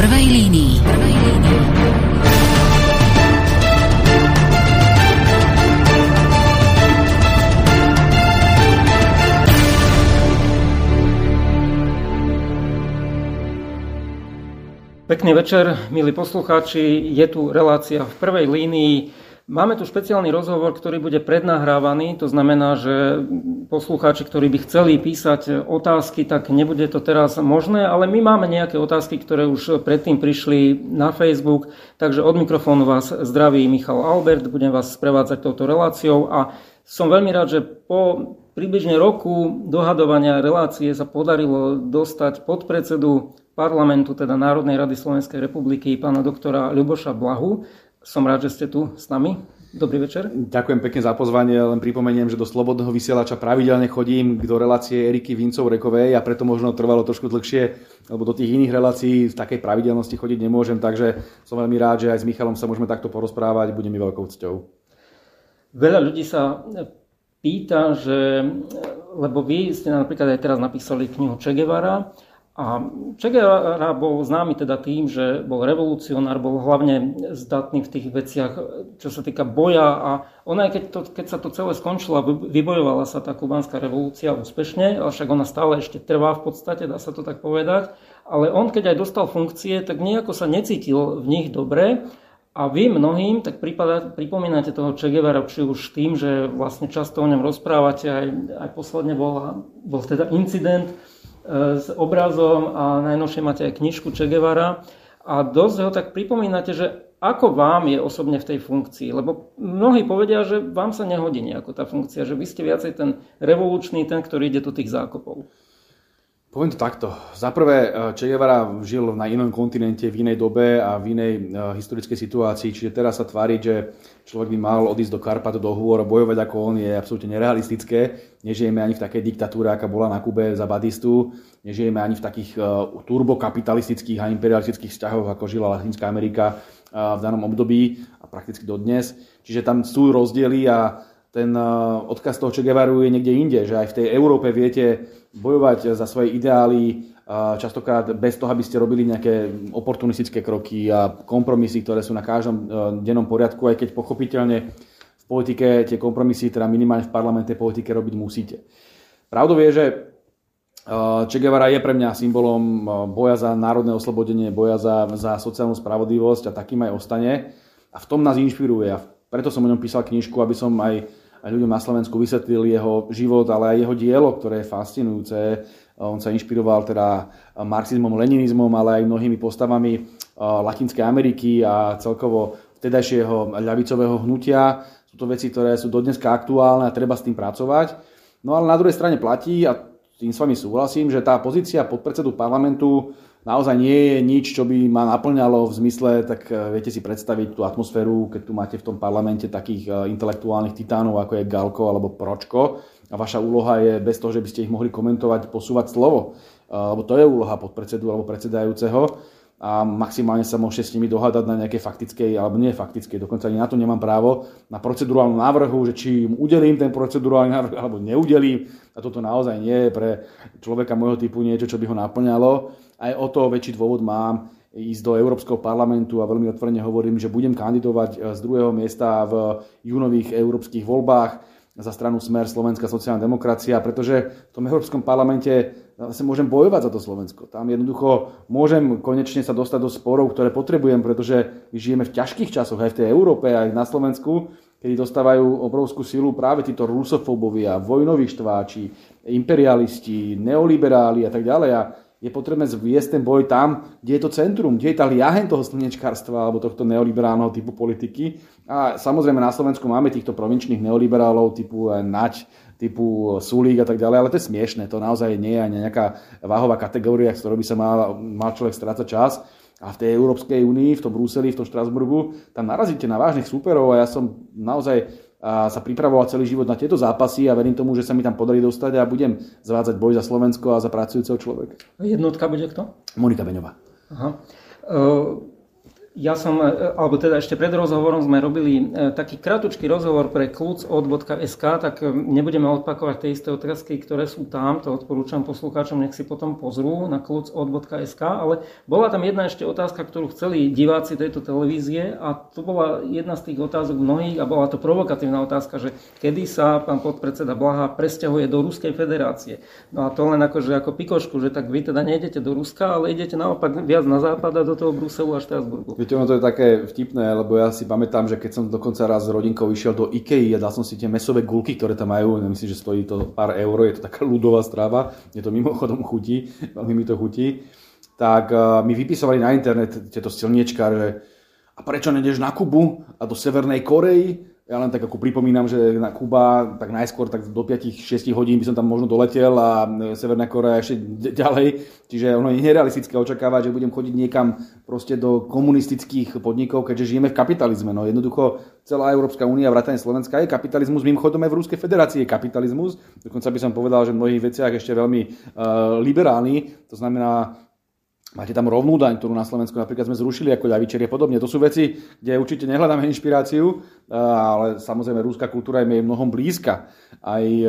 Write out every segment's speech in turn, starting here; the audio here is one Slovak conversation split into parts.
prvej línii. Prvej línii. Pekný večer, milí poslucháči. Je tu relácia v prvej línii. Máme tu špeciálny rozhovor, ktorý bude prednahrávaný. To znamená, že poslucháči, ktorí by chceli písať otázky, tak nebude to teraz možné, ale my máme nejaké otázky, ktoré už predtým prišli na Facebook. Takže od mikrofónu vás zdraví Michal Albert, budem vás sprevádzať touto reláciou a som veľmi rád, že po približne roku dohadovania relácie sa podarilo dostať podpredsedu parlamentu, teda Národnej rady Slovenskej republiky, pána doktora Ľuboša Blahu. Som rád, že ste tu s nami. Dobrý večer. Ďakujem pekne za pozvanie. Len pripomeniem, že do Slobodného vysielača pravidelne chodím do relácie Eriky Vincov Rekovej a preto možno trvalo trošku dlhšie, lebo do tých iných relácií v takej pravidelnosti chodiť nemôžem, takže som veľmi rád, že aj s Michalom sa môžeme takto porozprávať, bude mi veľkou cťou. Veľa ľudí sa pýta, že, lebo vy ste napríklad aj teraz napísali knihu Che Guevara, a Che Guevara bol známy teda tým, že bol revolucionár, bol hlavne zdatný v tých veciach, čo sa týka boja a ona, keď, to, keď sa to celé skončilo a vybojovala sa tá kubánska revolúcia úspešne, ale však ona stále ešte trvá v podstate, dá sa to tak povedať, ale on keď aj dostal funkcie, tak nejako sa necítil v nich dobre a vy mnohým tak pripomínate toho Che Guevara, či už tým, že vlastne často o ňom rozprávate, aj, aj posledne bol, bol teda incident, s obrazom a najnovšie máte aj knižku Che a dosť ho tak pripomínate, že ako vám je osobne v tej funkcii? Lebo mnohí povedia, že vám sa nehodí nejako tá funkcia, že vy ste viacej ten revolučný, ten, ktorý ide do tých zákopov. Poviem to takto. Za prvé, eh, Che Guevara žil na inom kontinente, v inej dobe a v inej uh, historickej situácii, čiže teraz sa tvári, že človek by mal odísť do Karpat, do hôr bojovať ako on je absolútne nerealistické. Nežijeme ani v takej diktatúre, aká bola na Kube za Badistu. Nežijeme ani v takých uh, turbokapitalistických a imperialistických vzťahoch, ako žila Latinská Amerika uh, v danom období a prakticky dodnes. Čiže tam sú rozdiely a ten odkaz toho Che Guevaru je niekde inde, že aj v tej Európe viete bojovať za svoje ideály, častokrát bez toho, aby ste robili nejaké oportunistické kroky a kompromisy, ktoré sú na každom e, dennom poriadku, aj keď pochopiteľne v politike tie kompromisy, teda minimálne v parlamente politike robiť musíte. Pravdou je, že Che Guevara je pre mňa symbolom boja za národné oslobodenie, boja za, za sociálnu spravodlivosť a takým aj ostane. A v tom nás inšpiruje. A preto som o ňom písal knižku, aby som aj aj ľuďom na Slovensku vysvetlil jeho život, ale aj jeho dielo, ktoré je fascinujúce. On sa inšpiroval teda marxizmom, leninizmom, ale aj mnohými postavami Latinskej Ameriky a celkovo vtedajšieho ľavicového hnutia. Sú to veci, ktoré sú dodneska aktuálne a treba s tým pracovať. No ale na druhej strane platí, a tým s vami súhlasím, že tá pozícia podpredsedu parlamentu naozaj nie je nič, čo by ma naplňalo v zmysle, tak e, viete si predstaviť tú atmosféru, keď tu máte v tom parlamente takých e, intelektuálnych titánov, ako je Galko alebo Pročko a vaša úloha je bez toho, že by ste ich mohli komentovať, posúvať slovo. E, lebo to je úloha podpredsedu alebo predsedajúceho a maximálne sa môžete s nimi dohádať na nejakej faktickej, alebo nie faktickej, dokonca ani na to nemám právo, na procedurálnu návrhu, že či im udelím ten procedurálny návrh alebo neudelím. A toto naozaj nie je pre človeka môjho typu niečo, čo by ho naplňalo. Aj o to väčší dôvod mám ísť do Európskeho parlamentu a veľmi otvorene hovorím, že budem kandidovať eh, z druhého miesta v júnových európskych voľbách za stranu Smer Slovenská sociálna demokracia, pretože v tom Európskom parlamente zase môžem bojovať za to Slovensko. Tam jednoducho môžem konečne sa dostať do sporov, ktoré potrebujem, pretože my žijeme v ťažkých časoch aj v tej Európe, aj na Slovensku, kedy dostávajú obrovskú silu práve títo rusofóbovia, vojnoví štváči, imperialisti, neoliberáli a tak ďalej. A je potrebné zviesť ten boj tam, kde je to centrum, kde je tá liaheň toho slnečkárstva alebo tohto neoliberálneho typu politiky. A samozrejme na Slovensku máme týchto provinčných neoliberálov typu Naď, typu Sulík a tak ďalej, ale to je smiešne, to naozaj nie je nejaká váhová kategória, s ktorou by sa mal, mal človek strácať čas. A v tej Európskej únii, v tom Bruseli, v tom Štrasburgu, tam narazíte na vážnych súperov a ja som naozaj a sa pripravoval celý život na tieto zápasy a verím tomu, že sa mi tam podarí dostať a budem zvádzať boj za Slovensko a za pracujúceho človeka. Jednotka bude kto? Monika Beňová. Aha. Uh Ja som, e, alebo teda ešte pred rozhovorom sme robili e, taký kratučký rozhovor pre kluc.sk, tak e, nebudeme odpakovať tie isté otázky, ktoré sú tam, to odporúčam poslucháčom, nech si potom pozrú na kluc.sk, ale bola tam jedna ešte otázka, ktorú chceli diváci tejto televízie a to bola jedna z tých otázok mnohých a bola to provokatívna otázka, že kedy sa pán podpredseda Blaha presťahuje do Ruskej federácie. No a to len akože ako pikošku, že tak vy teda nejdete do Ruska, ale idete naopak viac na západ a do toho Bruselu a Štrasburgu. Viete, ono to je také vtipné, lebo ja si pamätám, že keď som dokonca raz s rodinkou išiel do IKEA a dal som si tie mesové gulky, ktoré tam majú, myslím, že stojí to pár eur, je to taká ľudová strava, je to mimochodom chutí, veľmi mi to chutí, tak uh, mi vypisovali na internet tieto silniečka, že a prečo nejdeš na Kubu a do Severnej Koreji ja len tak ako pripomínam, že na Kuba tak najskôr tak do 5-6 hodín by som tam možno doletel a e, Severná Korea ešte ďalej. Čiže ono je nerealistické očakávať, že budem chodiť niekam proste do komunistických podnikov, keďže žijeme v kapitalizme. No jednoducho celá Európska únia, vrátane Slovenska je kapitalizmus, mimochodom aj v Ruskej federácii je kapitalizmus. Dokonca by som povedal, že v mnohých veciach ešte veľmi uh, liberálny. To znamená, Máte tam rovnú daň, ktorú na Slovensku napríklad sme zrušili ako ľavičerie podobne. To sú veci, kde určite nehľadáme inšpiráciu, ale samozrejme rúská kultúra je mnohom blízka. Aj e,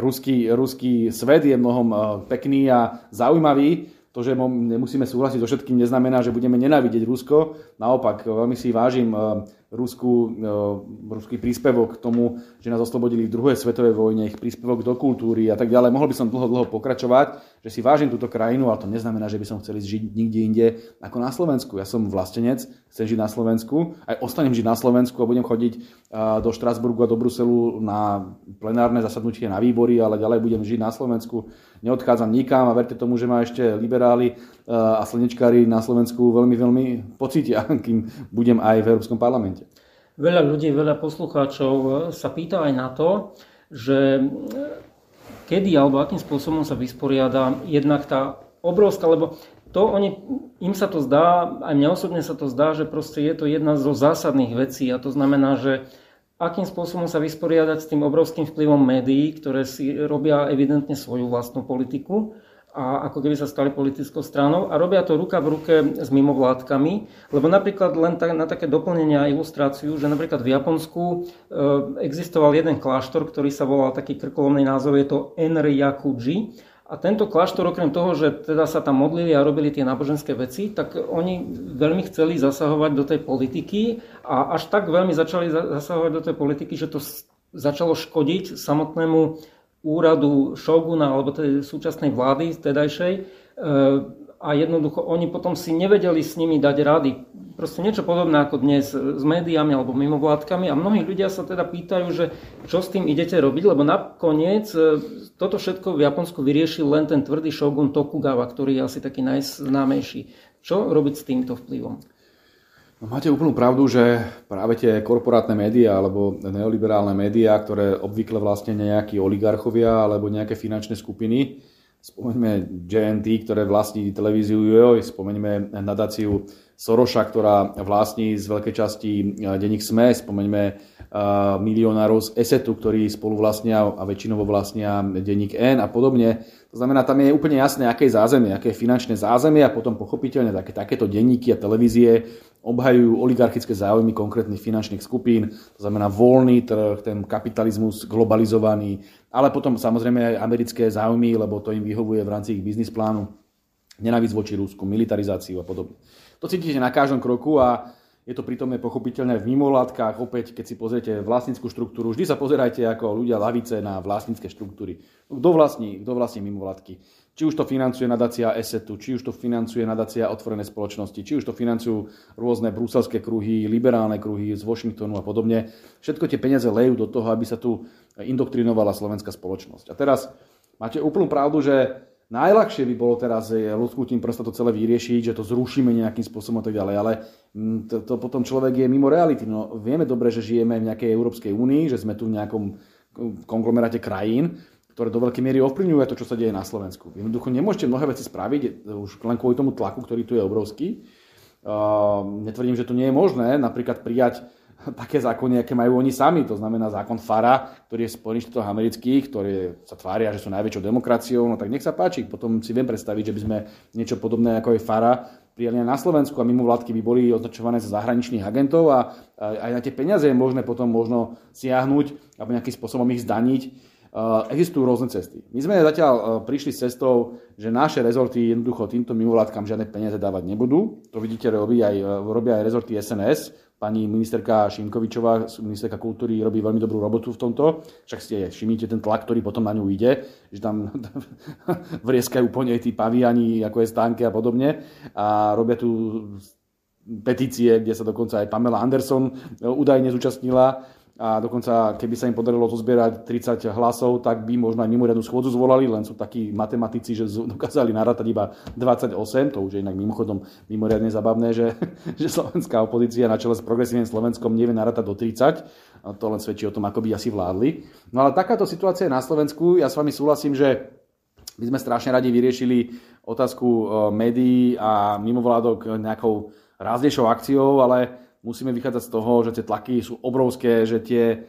ruský, ruský svet je mnohom e, pekný a zaujímavý. To, že nemusíme súhlasiť so všetkým, neznamená, že budeme nenávidieť Rusko. Naopak, veľmi si vážim e, Rusku, ruský príspevok k tomu, že nás oslobodili v druhej svetovej vojne, ich príspevok do kultúry a tak ďalej. Mohol by som dlho, dlho pokračovať, že si vážim túto krajinu, ale to neznamená, že by som chcel žiť nikde inde ako na Slovensku. Ja som vlastenec, chcem žiť na Slovensku, aj ostanem žiť na Slovensku a budem chodiť do Štrasburgu a do Bruselu na plenárne zasadnutie na výbory, ale ďalej budem žiť na Slovensku. Neodchádzam nikam a verte tomu, že ma ešte liberáli a slnečkári na Slovensku veľmi, veľmi pocítia, kým budem aj v Európskom parlamente. Veľa ľudí, veľa poslucháčov sa pýta aj na to, že kedy alebo akým spôsobom sa vysporiada jednak tá obrovská, lebo to oni, im sa to zdá, aj mne osobne sa to zdá, že proste je to jedna zo zásadných vecí a to znamená, že akým spôsobom sa vysporiadať s tým obrovským vplyvom médií, ktoré si robia evidentne svoju vlastnú politiku a ako keby sa stali politickou stranou a robia to ruka v ruke s mimovládkami, lebo napríklad len tak, na také doplnenie a ilustráciu, že napríklad v Japonsku e, existoval jeden kláštor, ktorý sa volal taký krkolomný názov, je to Enryakuji a tento kláštor okrem toho, že teda sa tam modlili a robili tie náboženské veci, tak oni veľmi chceli zasahovať do tej politiky a až tak veľmi začali zasahovať do tej politiky, že to začalo škodiť samotnému úradu šoguna alebo tej súčasnej vlády tedajšej. E, a jednoducho oni potom si nevedeli s nimi dať rady. Proste niečo podobné ako dnes s médiami alebo mimovládkami a mnohí ľudia sa teda pýtajú, že čo s tým idete robiť, lebo nakoniec e, toto všetko v Japonsku vyriešil len ten tvrdý šogun Tokugawa, ktorý je asi taký najznámejší. Čo robiť s týmto vplyvom? No, máte úplnú pravdu, že práve tie korporátne médiá alebo neoliberálne médiá, ktoré obvykle vlastne nejakí oligarchovia alebo nejaké finančné skupiny, spomeňme JNT, ktoré vlastní televíziu UOI, spomeňme nadáciu Soroša, ktorá vlastní z veľkej časti denník SME, spomeňme milionárov z ESETu, ktorí spolu vlastnia a väčšinovo vlastnia denník N a podobne. To znamená, tam je úplne jasné, aké je zázemie, aké finančné zázemie a potom pochopiteľne také, takéto denníky a televízie obhajujú oligarchické záujmy konkrétnych finančných skupín, to znamená voľný trh, ten kapitalizmus globalizovaný, ale potom samozrejme aj americké záujmy, lebo to im vyhovuje v rámci ich biznis plánu, nenávisť voči Rusku, militarizáciu a podobne. To cítite na každom kroku a je to pritom pochopiteľné v mimovládkach, opäť keď si pozriete vlastníckú štruktúru, vždy sa pozerajte ako ľudia lavice na vlastnícke štruktúry. Kto vlastní, kto vlastní mimovládky? Či už to financuje nadácia ESETu, či už to financuje nadácia otvorené spoločnosti, či už to financujú rôzne bruselské kruhy, liberálne kruhy z Washingtonu a podobne. Všetko tie peniaze lejú do toho, aby sa tu indoktrinovala slovenská spoločnosť. A teraz máte úplnú pravdu, že Najľahšie by bolo teraz ľudskútím prsta to celé vyriešiť, že to zrušíme nejakým spôsobom a tak ďalej, ale mm, to, to potom človek je mimo reality. No, vieme dobre, že žijeme v nejakej Európskej únii, že sme tu v nejakom konglomeráte krajín, ktoré do veľkej miery ovplyvňujú to, čo sa deje na Slovensku. Jednoducho nemôžete mnohé veci spraviť už len kvôli tomu tlaku, ktorý tu je obrovský. Uh, netvrdím, že to nie je možné, napríklad prijať také zákony, aké majú oni sami. To znamená zákon FARA, ktorý je Spojených štátoch amerických, ktoré sa tvária, že sú najväčšou demokraciou, no tak nech sa páči. Potom si viem predstaviť, že by sme niečo podobné ako je FARA prijali na Slovensku a mimo vládky by boli označované za zahraničných agentov a aj na tie peniaze je možné potom možno siahnuť alebo nejakým spôsobom ich zdaniť. Existujú rôzne cesty. My sme zatiaľ prišli s cestou, že naše rezorty jednoducho týmto mimovládkam žiadne peniaze dávať nebudú. To vidíte, robí aj, robia aj rezorty SNS, Pani ministerka Šimkovičová, ministerka kultúry, robí veľmi dobrú robotu v tomto. Však ste všimnite ten tlak, ktorý potom na ňu ide, že tam vrieskajú po nej tí paviani, ako je stánke a podobne. A robia tu petície, kde sa dokonca aj Pamela Anderson údajne zúčastnila a dokonca keby sa im podarilo zozbierať 30 hlasov, tak by možno aj mimoriadnu schôdzu zvolali, len sú takí matematici, že dokázali narátať iba 28, to už je inak mimochodom mimoriadne zabavné, že, že slovenská opozícia na čele s progresívnym Slovenskom nevie narátať do 30, a to len svedčí o tom, ako by asi vládli. No ale takáto situácia je na Slovensku, ja s vami súhlasím, že my sme strašne radi vyriešili otázku e, médií a mimovládok nejakou ráznejšou akciou, ale musíme vychádzať z toho, že tie tlaky sú obrovské, že tie,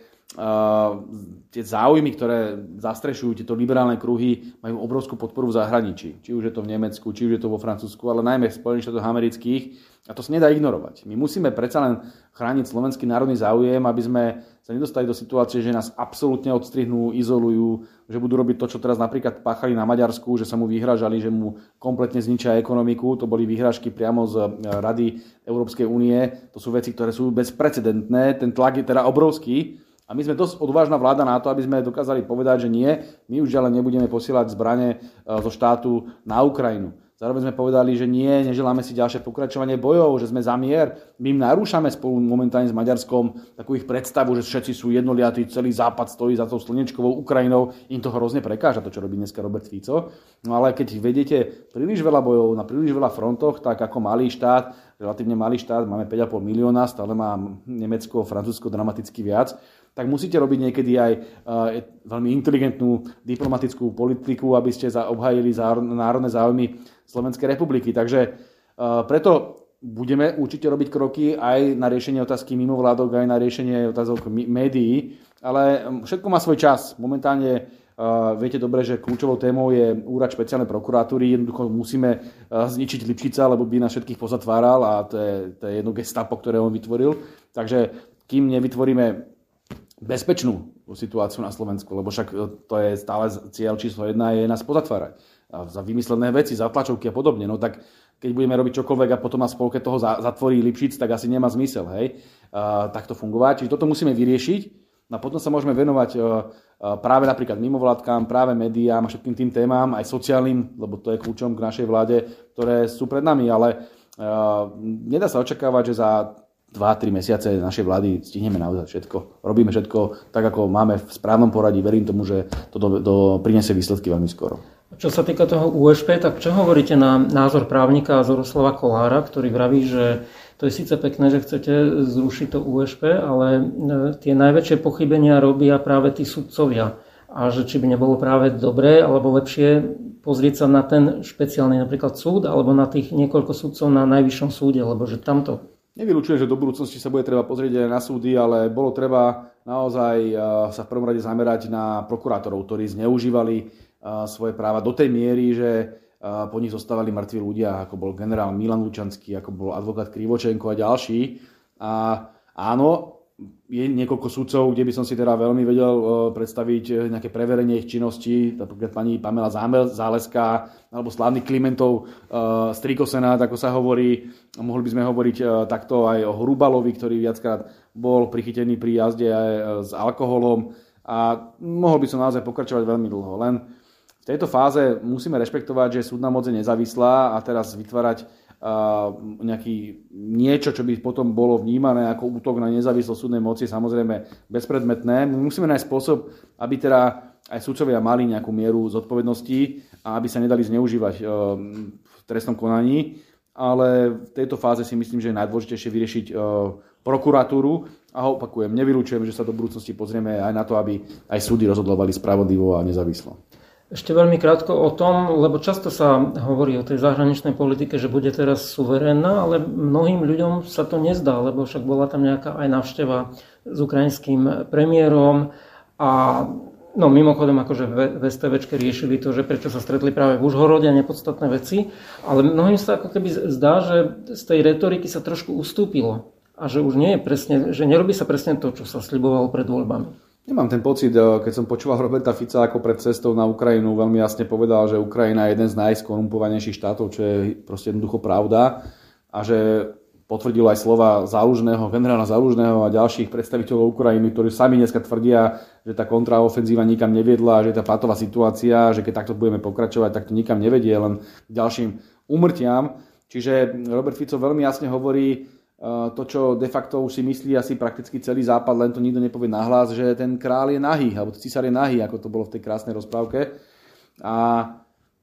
tie záujmy, ktoré zastrešujú tieto liberálne kruhy, majú obrovskú podporu v zahraničí. Či už je to v Nemecku, či už je to vo Francúzsku, ale najmä v Spojených štátoch amerických. A to sa nedá ignorovať. My musíme predsa len chrániť slovenský národný záujem, aby sme sa nedostali do situácie, že nás absolútne odstrihnú, izolujú, že budú robiť to, čo teraz napríklad páchali na Maďarsku, že sa mu vyhražali, že mu kompletne zničia ekonomiku. To boli vyhražky priamo z e, Rady Európskej únie. To sú veci, ktoré sú bezprecedentné. Ten tlak je teda obrovský. A my sme dosť odvážna vláda na to, aby sme dokázali povedať, že nie, my už ďalej nebudeme posielať zbranie e, zo štátu na Ukrajinu. Zároveň sme povedali, že nie, neželáme si ďalšie pokračovanie bojov, že sme za mier. My im narúšame spolu momentálne s Maďarskom takú ich predstavu, že všetci sú jednoliatí, celý západ stojí za tou slnečkovou Ukrajinou. Im to hrozne prekáža, to, čo robí dneska Robert Fico. No ale keď vedete príliš veľa bojov na príliš veľa frontoch, tak ako malý štát, relatívne malý štát, máme 5,5 milióna, stále má Nemecko, Francúzsko dramaticky viac, tak musíte robiť niekedy aj uh, veľmi inteligentnú diplomatickú politiku, aby ste obhajili národné záujmy Slovenskej republiky. Takže uh, preto budeme určite robiť kroky aj na riešenie otázky mimovládok, aj na riešenie otázok médií, ale um, všetko má svoj čas. Momentálne uh, viete dobre, že kľúčovou témou je úrad špeciálnej prokuratúry. Jednoducho musíme uh, zničiť Lipšica, lebo by nás všetkých pozatváral a to je, to je jedno gestapo, ktoré on vytvoril. Takže kým nevytvoríme bezpečnú situáciu na Slovensku, lebo však to je stále cieľ číslo jedna, je nás pozatvárať. A za vymyslené veci, za tlačovky a podobne. No tak keď budeme robiť čokoľvek a potom na spolke toho zatvorí Lipšic, tak asi nemá zmysel, hej, takto fungovať. Čiže toto musíme vyriešiť no a potom sa môžeme venovať a, a práve napríklad mimovládkám, práve médiám a všetkým tým témam, aj sociálnym, lebo to je kľúčom k našej vláde, ktoré sú pred nami, ale nedá sa očakávať, že za 2-3 mesiace našej vlády stihneme naozaj všetko. Robíme všetko tak, ako máme v správnom poradí. Verím tomu, že to do, do, priniesie výsledky veľmi skoro. Čo sa týka toho USP, tak čo hovoríte na názor právnika Zoroslava Kolára, ktorý vraví, že to je síce pekné, že chcete zrušiť to USP, ale e, tie najväčšie pochybenia robia práve tí sudcovia. A že či by nebolo práve dobré alebo lepšie pozrieť sa na ten špeciálny napríklad súd alebo na tých niekoľko súdcov na najvyššom súde, lebo že tamto Nevylučujem, že do budúcnosti sa bude treba pozrieť aj na súdy, ale bolo treba naozaj eh, sa v prvom rade zamerať na prokurátorov, ktorí zneužívali eh, svoje práva do tej miery, že eh, po nich zostávali mŕtvi ľudia, ako bol generál Milan Lučanský, ako bol advokát Krivočenko a ďalší. A áno, je niekoľko sudcov, kde by som si teda veľmi vedel e, predstaviť e, nejaké preverenie ich činnosti, napríklad pani Pamela Záleská alebo slávny Klimentov uh, Strikosenát, ako sa hovorí. Mohli by sme hovoriť takto aj o Hrubalovi, ktorý viackrát bol prichytený pri jazde aj s alkoholom a mohol by som naozaj pokračovať veľmi dlho. Len v tejto fáze musíme rešpektovať, že súdna moc je nezávislá a teraz vytvárať nejaký, niečo, čo by potom bolo vnímané ako útok na nezávislosť súdnej moci, samozrejme bezpredmetné. My musíme nájsť spôsob, aby teda aj súdcovia mali nejakú mieru zodpovednosti a aby sa nedali zneužívať e, v trestnom konaní. Ale v tejto fáze si myslím, že je najdôležitejšie vyriešiť e, prokuratúru a opakujem, nevylučujem, že sa do budúcnosti pozrieme aj na to, aby aj súdy rozhodovali spravodlivo a nezávislo. Ešte veľmi krátko o tom, lebo často sa hovorí o tej zahraničnej politike, že bude teraz suverénna, ale mnohým ľuďom sa to nezdá, lebo však bola tam nejaká aj návšteva s ukrajinským premiérom a No mimochodom, akože v STVčke riešili to, že prečo sa stretli práve v Užhorode a nepodstatné veci, ale mnohým sa ako keby zdá, že z tej retoriky sa trošku ustúpilo a že už nie je presne, že nerobí sa presne to, čo sa slibovalo pred voľbami. Nemám ten pocit, eh, keď som počúval Roberta Fica ako pred cestou na Ukrajinu, veľmi jasne povedal, že Ukrajina je jeden z najskorumpovanejších štátov, čo je proste jednoducho pravda a že potvrdil aj slova Zálužného, generála Zálužného a ďalších predstaviteľov Ukrajiny, ktorí sami dneska tvrdia, že tá kontraofenzíva nikam neviedla, že tá patová situácia, že keď takto budeme pokračovať, tak to nikam nevedie, len ďalším umrtiam. Čiže Robert Fico veľmi jasne hovorí to, čo de facto už si myslí asi prakticky celý západ, len to nikto nepovie nahlas, že ten král je nahý, alebo císar je nahý, ako to bolo v tej krásnej rozprávke. A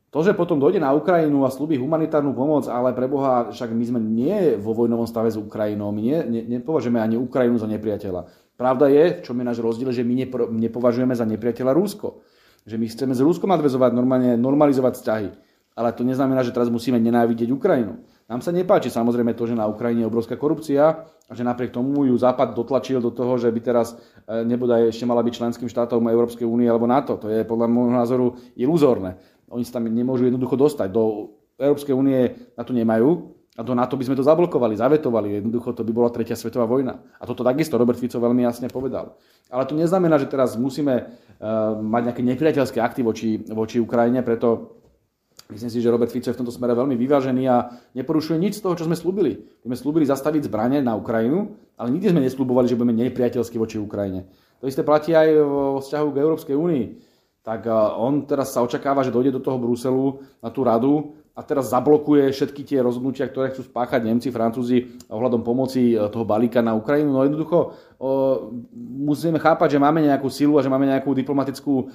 to, že potom dojde na Ukrajinu a slúbi humanitárnu pomoc, ale pre Boha, však my sme nie vo vojnovom stave s Ukrajinou, my nie, ne, nepovažujeme ani Ukrajinu za nepriateľa. Pravda je, v čom je náš rozdiel, že my nepro, nepovažujeme za nepriateľa Rúsko. Že my chceme s Rúskom nadvezovať, normálne normalizovať vzťahy. Ale to neznamená, že teraz musíme nenávidieť Ukrajinu. Nám sa nepáči samozrejme to, že na Ukrajine je obrovská korupcia a že napriek tomu ju Západ dotlačil do toho, že by teraz e, nebodaj ešte mala byť členským štátom Európskej únie alebo NATO. To je podľa môjho názoru iluzórne. Oni sa tam nemôžu jednoducho dostať. Do Európskej únie na to nemajú a do NATO by sme to zablokovali, zavetovali. Jednoducho to by bola tretia svetová vojna. A toto takisto Robert Fico veľmi jasne povedal. Ale to neznamená, že teraz musíme uh, mať nejaké nepriateľské akty voči, voči Ukrajine, preto Myslím si, že Robert Fico je v tomto smere veľmi vyvážený a neporušuje nič z toho, čo sme slúbili. My sme slúbili zastaviť zbranie na Ukrajinu, ale nikdy sme neslúbovali, že budeme nepriateľskí voči Ukrajine. To isté platí aj vo vzťahu k Európskej únii tak on teraz sa očakáva, že dojde do toho Bruselu na tú radu a teraz zablokuje všetky tie rozhodnutia, ktoré chcú spáchať Nemci, Francúzi ohľadom pomoci eh, toho balíka na Ukrajinu. No jednoducho o, musíme chápať, že máme nejakú silu a že máme nejakú diplomatickú o,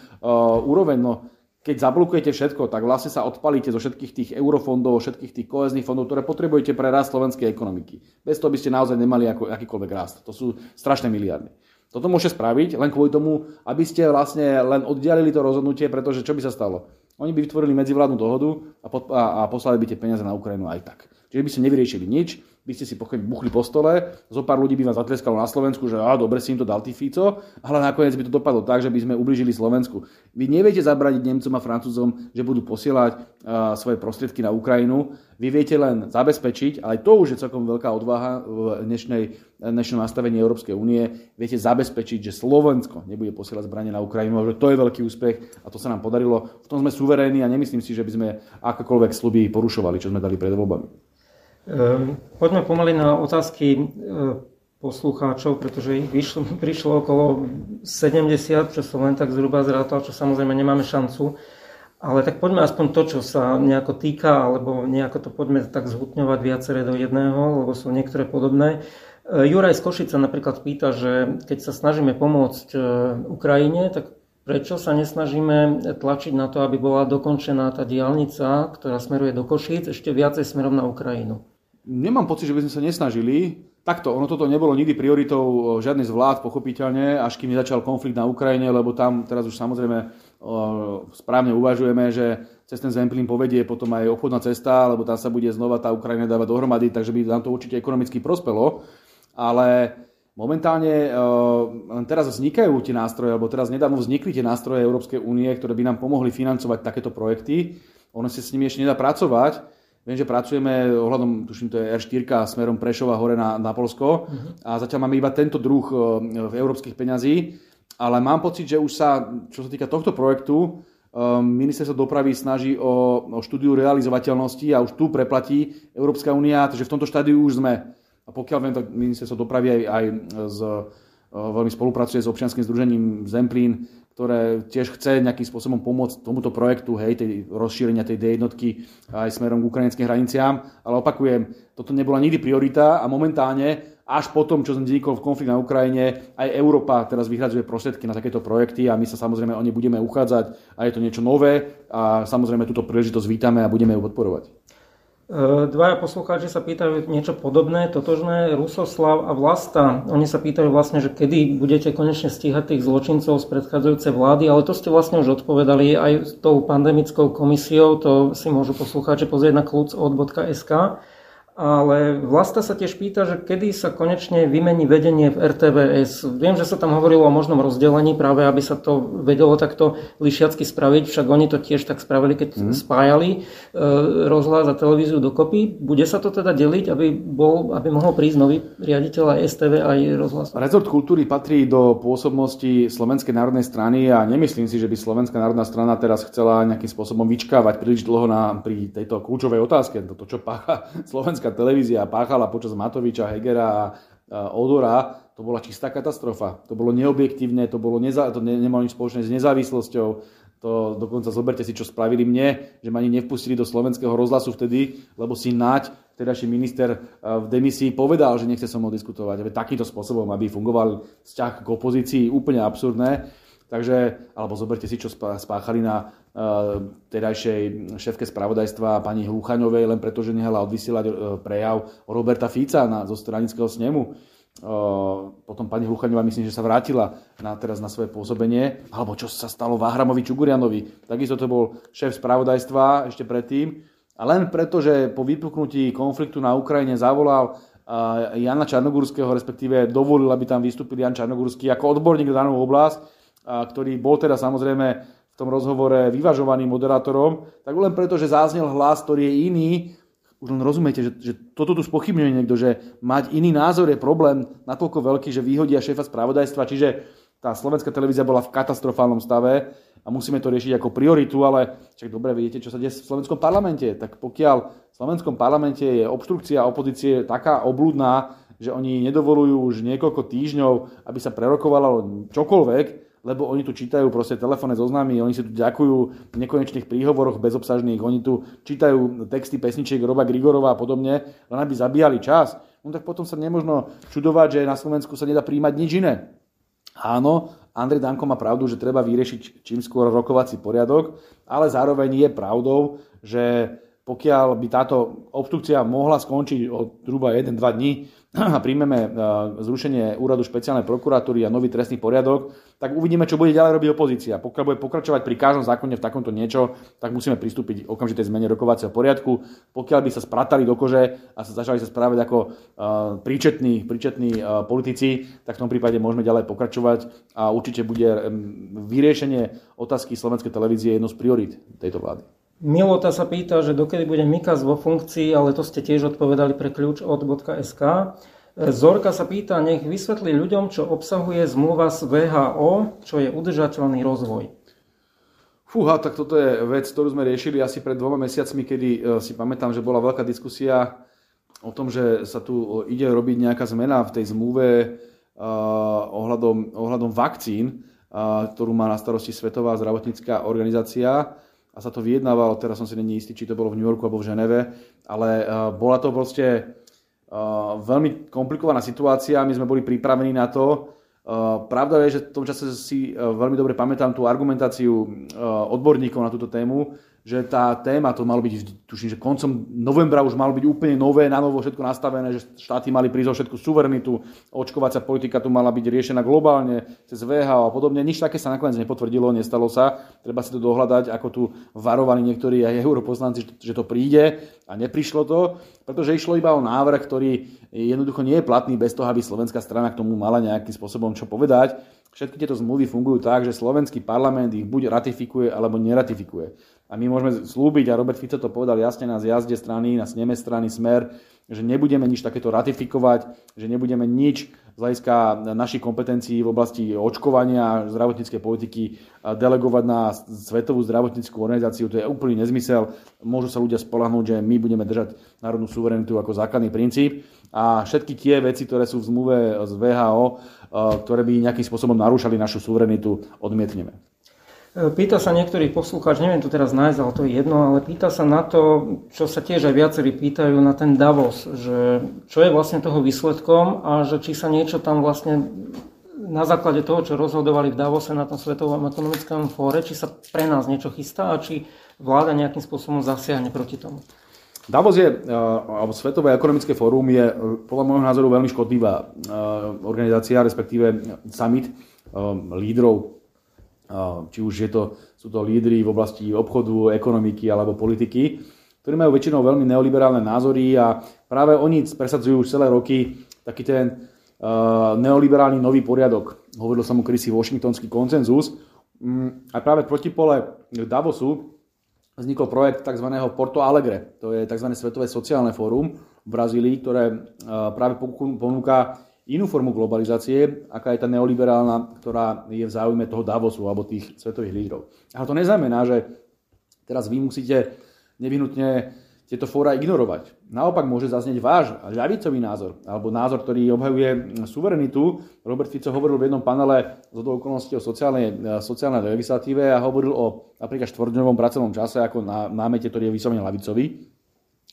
úroveň. No, keď zablokujete všetko, tak vlastne sa odpalíte zo všetkých tých eurofondov, všetkých tých kohezných fondov, ktoré potrebujete pre rast slovenskej ekonomiky. Bez toho by ste naozaj nemali ako, akýkoľvek rast. To sú strašné miliardy. Toto môže spraviť len kvôli tomu, aby ste vlastne len oddialili to rozhodnutie, pretože čo by sa stalo? Oni by vytvorili medzivládnu dohodu a, pod, a, a poslali by tie peniaze na Ukrajinu aj tak. Čiže by ste nevyriešili nič, by ste si buchli po stole, zo pár ľudí by vás zatleskalo na Slovensku, že á, dobre si im to dal ty Fico, ale nakoniec by to dopadlo tak, že by sme ubližili Slovensku. Vy neviete zabraniť Nemcom a Francúzom, že budú posielať uh, svoje prostriedky na Ukrajinu. Vy viete len zabezpečiť, ale to už je celkom veľká odvaha v dnešnej, dnešnom nastavení Európskej únie, viete zabezpečiť, že Slovensko nebude posielať zbranie na Ukrajinu, že to je veľký úspech a to sa nám podarilo. V tom sme suverénni a nemyslím si, že by sme akékoľvek sluby porušovali, čo sme dali pred voľbami. Ehm, poďme pomaly na otázky ehm, poslucháčov, pretože ich vyšlo, prišlo okolo 70, čo som len tak zhruba zrátal, čo samozrejme nemáme šancu. Ale tak poďme aspoň to, čo sa nejako týka, alebo nejako to poďme tak zhutňovať viaceré do jedného, lebo sú niektoré podobné. Ehm, Juraj z Košica napríklad pýta, že keď sa snažíme pomôcť Ukrajine, tak prečo sa nesnažíme tlačiť na to, aby bola dokončená tá diálnica, ktorá smeruje do Košíc, ešte viacej smerom na Ukrajinu? Nemám pocit, že by sme sa nesnažili. Takto, ono toto nebolo nikdy prioritou žiadny z vlád, pochopiteľne, až kým nezačal konflikt na Ukrajine, lebo tam teraz už samozrejme správne uvažujeme, že cez ten Zemplín povedie potom aj obchodná cesta, lebo tam sa bude znova tá Ukrajina dávať dohromady, takže by nám to určite ekonomicky prospelo. Ale momentálne eh, len teraz vznikajú tie nástroje, alebo teraz nedávno vznikli tie nástroje Európskej únie, ktoré by nám pomohli financovať takéto projekty. Ono sa s nimi ešte nedá pracovať, Viem, že pracujeme ohľadom, tuším, to je R4 smerom Prešova hore na, na Polsko uh-huh. a zatiaľ máme iba tento druh e, v európskych peňazí, ale mám pocit, že už sa, čo sa týka tohto projektu, um, ministerstvo dopravy snaží o, o štúdiu realizovateľnosti a už tu preplatí Európska únia, takže v tomto štádiu už sme. A pokiaľ viem, tak ministerstvo dopravy aj, aj z, veľmi spolupracuje s občianským združením Zemplín, ktoré tiež chce nejakým spôsobom pomôcť tomuto projektu, hej, tej rozšírenia tej D jednotky aj smerom k ukrajinským hraniciám. Ale opakujem, toto nebola nikdy priorita a momentálne až po tom, čo vznikol konflikt na Ukrajine, aj Európa teraz vyhradzuje prostriedky na takéto projekty a my sa samozrejme o ne budeme uchádzať a je to niečo nové a samozrejme túto príležitosť vítame a budeme ju podporovať. E, dvaja poslucháči sa pýtajú niečo podobné, totožné, Rusoslav a Vlasta. Oni sa pýtajú vlastne, že kedy budete konečne stíhať tých zločincov z predchádzajúcej vlády, ale to ste vlastne už odpovedali aj s tou pandemickou komisiou, to si môžu poslucháči pozrieť na klucod.sk. ale Vlasta sa tiež pýta, že kedy sa konečne vymení vedenie v RTVS. Viem, že sa tam hovorilo o možnom rozdelení, práve aby sa to vedelo takto lišiacky spraviť, však oni to tiež tak spravili, keď mm. spájali e, rozhlas a televíziu dokopy. Bude sa to teda deliť, aby, bol, aby mohol prísť nový riaditeľ aj STV, aj rozhlas? Rezort kultúry patrí do pôsobnosti Slovenskej národnej strany a nemyslím si, že by Slovenská národná strana teraz chcela nejakým spôsobom vyčkávať príliš dlho na, pri tejto kľúčovej otázke. To, čo pácha Slovenská slovenská televízia páchala počas Matoviča, Hegera a Odora, to bola čistá katastrofa. To bolo neobjektívne, to, bolo neza, to ne, nemalo nič spoločné s nezávislosťou. To dokonca zoberte si, čo spravili mne, že ma ani nevpustili do slovenského rozhlasu vtedy, lebo si Naď, vtedajší minister v demisii, povedal, že nechce so mnou diskutovať. Takýmto spôsobom, aby fungoval vzťah k opozícii, úplne absurdné. Takže, alebo zoberte si, čo spáchali na terajšej šéfke spravodajstva pani Hluchaňovej, len preto, že nehala odvysielať uh, prejav Roberta Fica na, zo stranického snemu. Uh, potom pani Hluchaňová myslím, že sa vrátila na, teraz na svoje pôsobenie. Alebo čo sa stalo Váhramovi Čugurianovi. Takisto to bol šéf spravodajstva ešte predtým. A len preto, že po vypuknutí konfliktu na Ukrajine zavolal Jana Čarnogurského, respektíve dovolil, aby tam vystúpil Jan Čarnogurský ako odborník na danú oblasť, ktorý bol teda samozrejme v tom rozhovore vyvažovaným moderátorom, tak len preto, že záznel hlas, ktorý je iný, už len rozumiete, že, že toto tu spochybňuje niekto, že mať iný názor je problém natoľko veľký, že vyhodia šéfa spravodajstva, čiže tá slovenská televízia bola v katastrofálnom stave a musíme to riešiť ako prioritu, ale však dobre viete, čo sa deje v slovenskom parlamente. Tak pokiaľ v slovenskom parlamente je obštrukcia opozície taká obludná, že oni nedovolujú už niekoľko týždňov, aby sa prerokovalo čokoľvek, lebo oni tu čítajú proste telefónne zoznámy, oni si tu ďakujú v nekonečných príhovoroch bezobsažných, oni tu čítajú texty pesničiek Roba Grigorova a podobne, len aby zabíjali čas. No tak potom sa nemožno čudovať, že na Slovensku sa nedá príjmať nič iné. Áno, Andrej Danko má pravdu, že treba vyriešiť čím skôr rokovací poriadok, ale zároveň je pravdou, že pokiaľ by táto obstrukcia mohla skončiť o zhruba 1-2 dní, a príjmeme zrušenie úradu špeciálnej prokuratúry a nový trestný poriadok, tak uvidíme, čo bude ďalej robiť opozícia. Pokiaľ bude pokračovať pri každom zákone v takomto niečo, tak musíme pristúpiť okamžitej zmene rokovacieho poriadku. Pokiaľ by sa spratali do kože a sa začali sa správať ako príčetní, príčetní politici, tak v tom prípade môžeme ďalej pokračovať a určite bude vyriešenie otázky slovenskej televízie jednou z priorit tejto vlády. Milota sa pýta, že dokedy bude Mikas vo funkcii, ale to ste tiež odpovedali pre kľúč od .sk. Zorka sa pýta, nech vysvetlí ľuďom, čo obsahuje zmluva z VHO, čo je udržateľný rozvoj. Fúha, tak toto je vec, ktorú sme riešili asi pred dvoma mesiacmi, kedy e, si pamätám, že bola veľká diskusia o tom, že sa tu ide robiť nejaká zmena v tej zmluve ohľadom, ohľadom vakcín, ktorú má na starosti Svetová zdravotnícká organizácia sa to vyjednávalo, teraz som si není istý, či to bolo v New Yorku alebo v Ženeve, ale uh, bola to proste uh, veľmi komplikovaná situácia, my sme boli pripravení na to. Uh, pravda je, že v tom čase si veľmi dobre pamätám tú argumentáciu odborníkov na túto tému, že tá téma, to malo byť, tuším, že koncom novembra už malo byť úplne nové, na novo všetko nastavené, že štáty mali prísť o všetku suverenitu, očkovacia politika tu mala byť riešená globálne, cez VHO a podobne. Nič také sa nakoniec nepotvrdilo, nestalo sa. Treba si to dohľadať, ako tu varovali niektorí aj europoslanci, že to príde a neprišlo to, pretože išlo iba o návrh, ktorý jednoducho nie je platný bez toho, aby slovenská strana k tomu mala nejakým spôsobom čo povedať. Všetky tieto zmluvy fungujú tak, že slovenský parlament ich buď ratifikuje alebo neratifikuje. A my môžeme slúbiť, a Robert Fico to povedal jasne na zjazde strany, na sneme strany Smer, že nebudeme nič takéto ratifikovať, že nebudeme nič z hľadiska našich kompetencií v oblasti očkovania zdravotníckej politiky delegovať na Svetovú zdravotníckú organizáciu. To je úplný nezmysel. Môžu sa ľudia spolahnúť, že my budeme držať národnú suverenitu ako základný princíp. A všetky tie veci, ktoré sú v zmluve z VHO, ktoré by nejakým spôsobom narúšali našu suverenitu, odmietneme. Pýta sa niektorý poslucháč, neviem to teraz nájsť, ale to je jedno, ale pýta sa na to, čo sa tiež aj viacerí pýtajú na ten Davos, že čo je vlastne toho výsledkom a že či sa niečo tam vlastne na základe toho, čo rozhodovali v Davose na tom Svetovom ekonomickom fóre, či sa pre nás niečo chystá a či vláda nejakým spôsobom zasiahne proti tomu. Davos je, eh, alebo Svetové ekonomické fórum je eh, podľa môjho názoru veľmi škodlivá organizácia, respektíve summit lídrov či už je to, sú to lídry v oblasti obchodu, ekonomiky alebo politiky. ktorí majú väčšinou veľmi neoliberálne názory a práve oni presadzujú už celé roky taký ten uh, neoliberálny nový poriadok. Hovoril som mu kedysi Washingtonský koncenzus. Um, a práve proti pole Davosu vznikol projekt tzv. Porto Alegre. To je tzv. Svetové sociálne fórum v Brazílii, ktoré uh, práve ponúka inú formu globalizácie, aká je tá neoliberálna, ktorá je v záujme toho Davosu alebo tých svetových lídrov. Ale to neznamená, že teraz vy musíte nevyhnutne tieto fóra ignorovať. Naopak môže zaznieť váš ľavicový názor, alebo názor, ktorý obhajuje suverenitu. Robert Fico hovoril v jednom panele z okolností o sociálnej, sociálnej legislatíve a hovoril o napríklad štvordňovom pracovnom čase ako námete, ktorý je vyslovene ľavicový.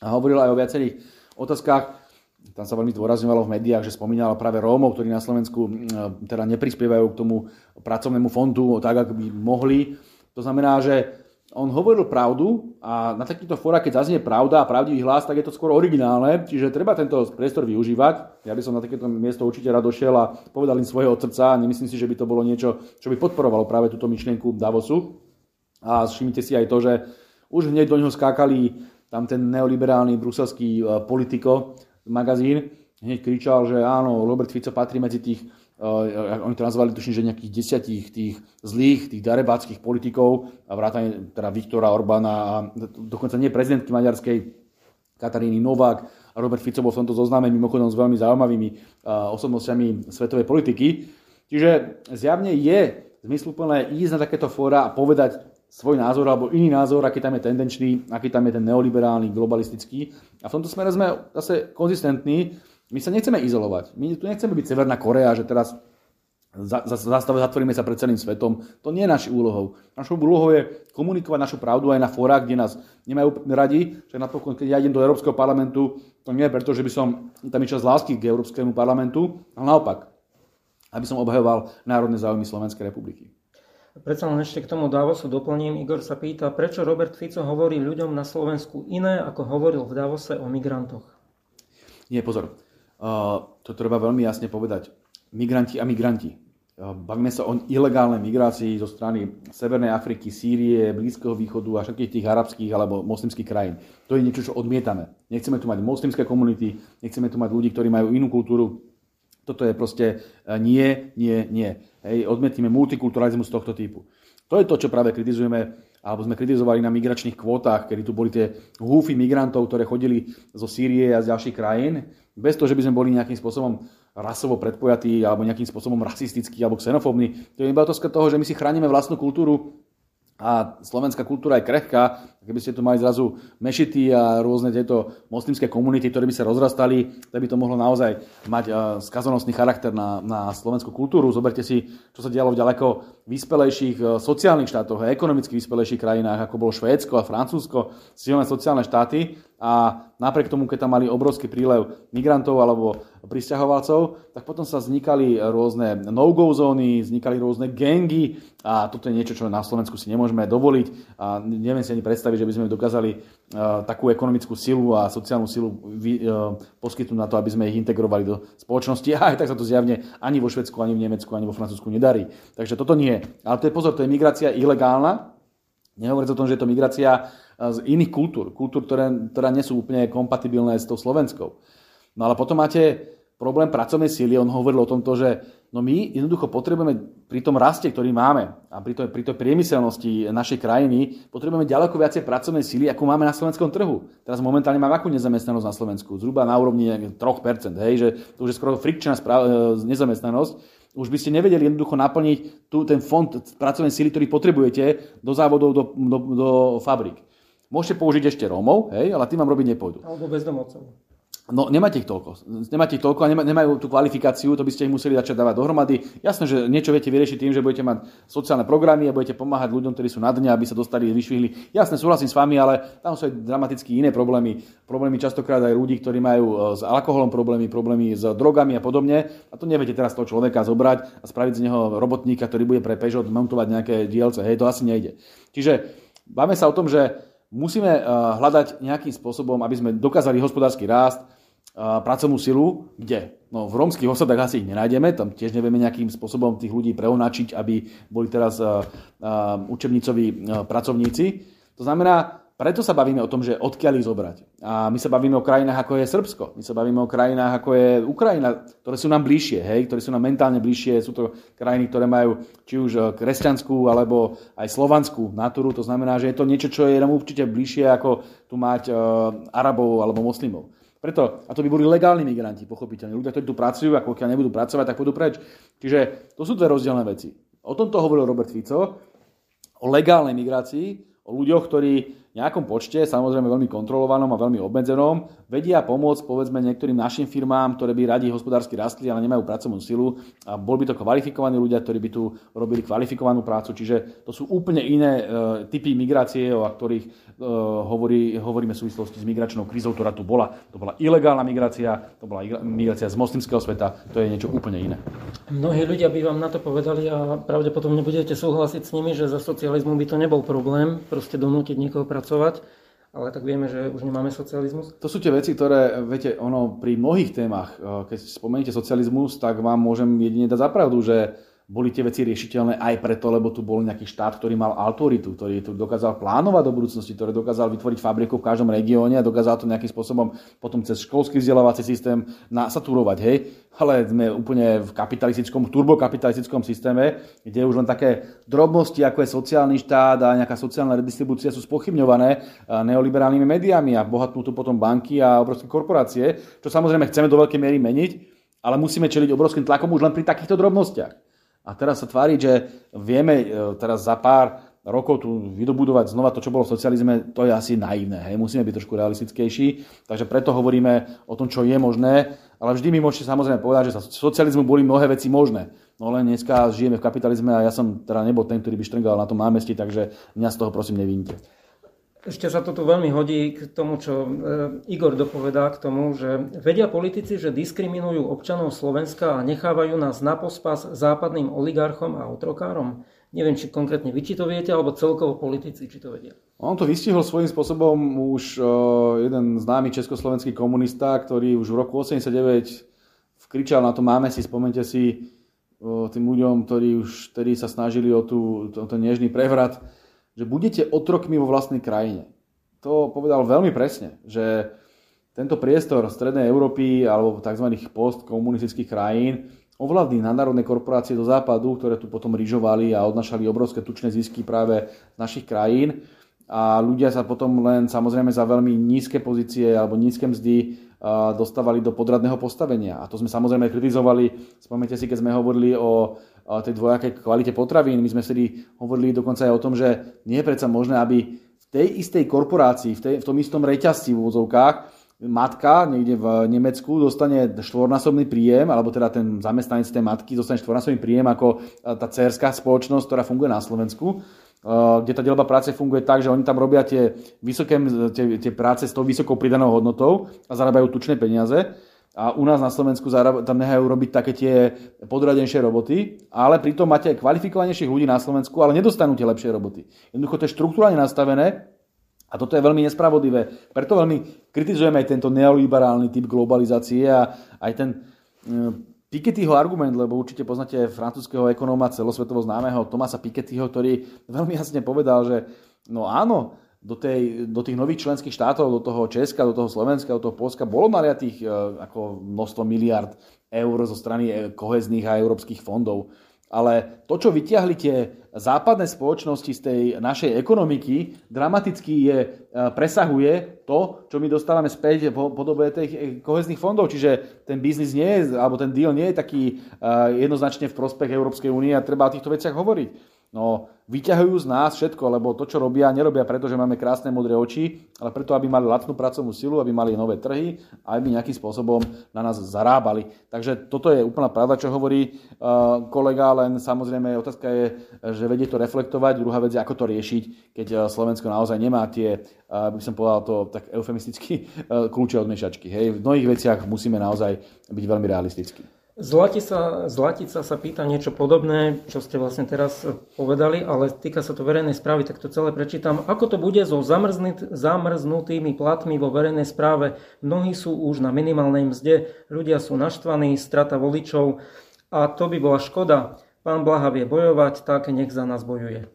A hovoril aj o viacerých otázkach, tam sa veľmi zdôrazňovalo v médiách, že spomínala práve Rómov, ktorí na Slovensku teda neprispievajú k tomu pracovnému fondu tak, ako by mohli. To znamená, že on hovoril pravdu a na takýchto fórach, keď zaznie pravda a pravdivý hlas, tak je to skôr originálne, čiže treba tento priestor využívať. Ja by som na takéto miesto určite rád došiel a povedal im svoje od srdca. Nemyslím si, že by to bolo niečo, čo by podporovalo práve túto myšlienku Davosu. A všimnite si aj to, že už hneď do neho skákali tam ten neoliberálny bruselský e, politiko, magazín, hneď kričal, že áno, Robert Fico patrí medzi tých, uh, oni to nazvali tuším, že nejakých desiatich tých zlých, tých darebáckých politikov, a vrátane teda Viktora Orbána a dokonca nie prezidentky maďarskej Kataríny Novák a Robert Fico bol v tomto zozname mimochodom s veľmi zaujímavými uh, osobnostiami svetovej politiky. Čiže zjavne je zmysluplné ísť na takéto fóra a povedať svoj názor alebo iný názor, aký tam je tendenčný, aký tam je ten neoliberálny, globalistický. A v tomto smere sme zase konzistentní. My sa nechceme izolovať. My tu nechceme byť Severná Korea, že teraz zastave zatvoríme sa pred celým svetom. To nie je našou úlohou. Našou úlohou je komunikovať našu pravdu aj na fórach, kde nás nemajú radi. Že napokon, keď ja idem do Európskeho parlamentu, to nie je preto, že by som tam išiel z lásky k Európskemu parlamentu, ale naopak, aby som obhajoval národné záujmy Slovenskej republiky. Predsa len ešte k tomu Davosu doplním. Igor sa pýta, prečo Robert Fico hovorí ľuďom na Slovensku iné, ako hovoril v Davose o migrantoch? Nie, pozor. Uh, to treba veľmi jasne povedať. Migranti a migranti. Bavíme sa o ilegálnej migrácii zo strany Severnej Afriky, Sýrie, Blízkeho východu a všetkých tých arabských alebo moslimských krajín. To je niečo, čo odmietame. Nechceme tu mať moslimské komunity, nechceme tu mať ľudí, ktorí majú inú kultúru, toto je proste e, nie, nie, nie. Hej, odmietneme multikulturalizmus tohto typu. To je to, čo práve kritizujeme, alebo sme kritizovali na migračných kvótach, kedy tu boli tie húfy migrantov, ktoré chodili zo Sýrie a z ďalších krajín, bez toho, že by sme boli nejakým spôsobom rasovo predpojatí alebo nejakým spôsobom rasistickí alebo xenofóbni. To je iba otázka toho, že my si chránime vlastnú kultúru a slovenská kultúra je krehká, keby ste tu mali zrazu mešity a rôzne tieto moslimské komunity, ktoré by sa rozrastali, tak by to mohlo naozaj mať uh, skazonostný charakter na, na slovenskú kultúru. Zoberte si, čo sa dialo v ďaleko vyspelejších uh, sociálnych štátoch a ekonomicky vyspelejších krajinách, ako bolo Švédsko a Francúzsko, silné sociálne štáty. A napriek tomu, keď tam mali obrovský prílev migrantov alebo pristahovalcov, tak potom sa vznikali rôzne no-go zóny, vznikali rôzne gengy. A toto je niečo, čo na Slovensku si nemôžeme dovoliť. A neviem si ani predstaviť, že by sme dokázali uh, takú ekonomickú silu a sociálnu silu uh, poskytnúť na to, aby sme ich integrovali do spoločnosti. A aj tak sa to zjavne ani vo Švedsku, ani v Nemecku, ani vo Francúzsku nedarí. Takže toto nie. Ale to je pozor, to je migrácia ilegálna. Nehovoriť o tom, že je to migrácia z iných kultúr, kultúr, ktoré, ktoré nie sú úplne kompatibilné s tou slovenskou. No ale potom máte problém pracovnej síly, on hovoril o tomto, že no my jednoducho potrebujeme pri tom raste, ktorý máme a pri, to, pri tej priemyselnosti našej krajiny, potrebujeme ďaleko viacej pracovnej síly, ako máme na slovenskom trhu. Teraz momentálne máme akú nezamestnanosť na Slovensku? Zhruba na úrovni 3%, hej, že to už je skoro frikčná spra- nezamestnanosť už by ste nevedeli jednoducho naplniť tu, ten fond pracovnej síly, ktorý potrebujete do závodov, do, do, do fabrik. Môžete použiť ešte Rómov, hej, ale tým vám robiť nepôjdu. Alebo bezdomovcov. No nemáte ich toľko. Nemáte ich toľko a nemajú tú kvalifikáciu, to by ste ich museli začať dávať dohromady. Jasné, že niečo viete vyriešiť tým, že budete mať sociálne programy a budete pomáhať ľuďom, ktorí sú na dne, aby sa dostali, vyšvihli. Jasné, súhlasím s vami, ale tam sú aj dramaticky iné problémy. Problémy častokrát aj ľudí, ktorí majú e, s alkoholom problémy, problémy s drogami a podobne. A to neviete teraz toho človeka zobrať a spraviť z neho robotníka, ktorý bude pre Peugeot montovať nejaké dielce. Hej, to asi nejde. Čiže báme sa o tom, že musíme eh, hľadať nejakým spôsobom, aby sme dokázali hospodársky rást, pracovnú silu, kde? No v rómskych osadách asi ich nenájdeme, tam tiež nevieme nejakým spôsobom tých ľudí preonačiť, aby boli teraz učebnicoví pracovníci. To znamená, preto sa bavíme o tom, že odkiaľ ich zobrať. A my sa bavíme o krajinách, ako je Srbsko. My sa bavíme o krajinách, ako je Ukrajina, ktoré sú nám bližšie, hej, ktoré sú nám mentálne bližšie. Sú to krajiny, ktoré majú či už eh, kresťanskú, alebo aj slovanskú natúru. To znamená, že je to niečo, čo je nám určite bližšie, ako tu mať uh, Arabov alebo moslimov. Preto, a to by boli legálni migranti, pochopiteľne. Ľudia, ktorí tu pracujú a pokiaľ nebudú pracovať, tak pôjdu preč. Čiže to sú dve rozdielne veci. O tomto hovoril Robert Fico, o legálnej migrácii, o ľuďoch, ktorí nejakom počte, samozrejme veľmi kontrolovanom a veľmi obmedzenom, vedia pomôcť povedzme niektorým našim firmám, ktoré by radi hospodársky rastli, ale nemajú pracovnú silu. A bol by to kvalifikovaní ľudia, ktorí by tu robili kvalifikovanú prácu. Čiže to sú úplne iné e, typy migrácie, o ktorých e, hovorí, hovoríme v súvislosti s migračnou krízou, ktorá tu bola. To bola ilegálna migrácia, to bola migrácia z moslimského sveta, to je niečo úplne iné. Mnohí ľudia by vám na to povedali a pravdepodobne budete súhlasiť s nimi, že za socializmu by to nebol problém, proste donútiť niekoho pracovať pracovať, ale tak vieme, že už nemáme socializmus. To sú tie veci, ktoré, viete, ono pri mnohých témach, eh, keď spomeniete socializmus, tak vám môžem jedine dať zapravdu, že boli tie veci riešiteľné aj preto, lebo tu bol nejaký štát, ktorý mal autoritu, ktorý tu dokázal plánovať do budúcnosti, ktorý dokázal vytvoriť fabriku v každom regióne a dokázal to nejakým spôsobom potom cez školský vzdelávací systém nasaturovať, hej. Ale sme úplne v kapitalistickom, turbokapitalistickom systéme, kde už len také drobnosti, ako je sociálny štát a nejaká sociálna redistribúcia sú spochybňované neoliberálnymi médiami a bohatnú tu potom banky a obrovské korporácie, čo samozrejme chceme do veľkej miery meniť, ale musíme čeliť obrovským tlakom už len pri takýchto drobnostiach. A teraz sa tvári, že vieme e, teraz za pár rokov tu vydobudovať znova to, čo bolo v socializme, to je asi naivné. Hej? Musíme byť trošku realistickejší. Takže preto hovoríme o tom, čo je možné. Ale vždy mi môžete samozrejme povedať, že za socializmu boli mnohé veci možné. No len dneska žijeme v kapitalizme a ja som teda nebol ten, ktorý by štrngal na tom námestí, takže mňa z toho prosím nevínte. Ešte sa to tu veľmi hodí k tomu, čo e, Igor dopovedá k tomu, že vedia politici, že diskriminujú občanov Slovenska a nechávajú nás na pospas západným oligarchom a otrokárom. Neviem, či konkrétne vy či to viete, alebo celkovo politici, či to vedia. On to vystihol svojím spôsobom už uh, jeden známy československý komunista, ktorý už v roku 89 vkričal na to, máme si, spomente si, uh, tým ľuďom, ktorí už tedy sa snažili o, tú, o ten nežný prevrat, že budete otrokmi vo vlastnej krajine. To povedal veľmi presne, že tento priestor Strednej Európy alebo tzv. postkomunistických krajín ovládli nadnárodné korporácie do západu, ktoré tu potom ryžovali a odnašali obrovské tučné zisky práve z našich krajín a ľudia sa potom len samozrejme za veľmi nízke pozície alebo nízke mzdy dostávali do podradného postavenia. A to sme samozrejme kritizovali. Spomnite si, keď sme hovorili o tej dvojakej kvalite potravín. My sme si hovorili dokonca aj o tom, že nie je predsa možné, aby v tej istej korporácii, v, tej, v tom istom reťazci v úvodzovkách, matka niekde v Nemecku dostane štvornásobný príjem, alebo teda ten zamestnanec tej matky dostane štvornásobný príjem ako tá cerská spoločnosť, ktorá funguje na Slovensku kde tá delba práce funguje tak, že oni tam robia tie, vysoké, tie, tie práce s tou vysokou pridanou hodnotou a zarábajú tučné peniaze a u nás na Slovensku tam nehajú robiť také tie podradenšie roboty, ale pritom máte aj kvalifikovanejších ľudí na Slovensku, ale nedostanú tie lepšie roboty. Jednoducho to je štruktúrne nastavené a toto je veľmi nespravodlivé. Preto veľmi kritizujeme aj tento neoliberálny typ globalizácie a aj ten e, Pikettyho argument, lebo určite poznáte francúzského ekonóma celosvetovo známeho Tomasa Pikettyho, ktorý veľmi jasne povedal, že no áno, do, tej, do tých nových členských štátov, do toho Česka, do toho Slovenska, do toho Polska bolo naliatých e, ako množstvo miliard eur zo strany e, kohezných a európskych fondov. Ale to, čo vyťahli tie západné spoločnosti z tej našej ekonomiky, dramaticky je, e, presahuje to, čo my dostávame späť po podobe tých kohezných fondov. Čiže ten biznis nie je, alebo ten deal nie je taký jednoznačne v prospech Európskej únie a treba o týchto veciach hovoriť. No, vyťahujú z nás všetko, lebo to, čo robia, nerobia preto, že máme krásne modré oči, ale preto, aby mali lacnú pracovnú silu, aby mali nové trhy a aby nejakým spôsobom na nás zarábali. Takže toto je úplná pravda, čo hovorí uh, kolega, len samozrejme otázka je, že vedie to reflektovať, druhá vec je, ako to riešiť, keď uh, Slovensko naozaj nemá tie, uh, by som povedal to tak eufemisticky, kľúče od mešačky. Hej. V mnohých veciach musíme naozaj byť veľmi realistickí. Zlatica, Zlatica sa pýta niečo podobné, čo ste vlastne teraz povedali, ale týka sa to verejnej správy, tak to celé prečítam. Ako to bude so zamrznutými platmi vo verejnej správe? Mnohí sú už na minimálnej mzde, ľudia sú naštvaní, strata voličov a to by bola škoda. Pán Blaha vie bojovať, tak nech za nás bojuje.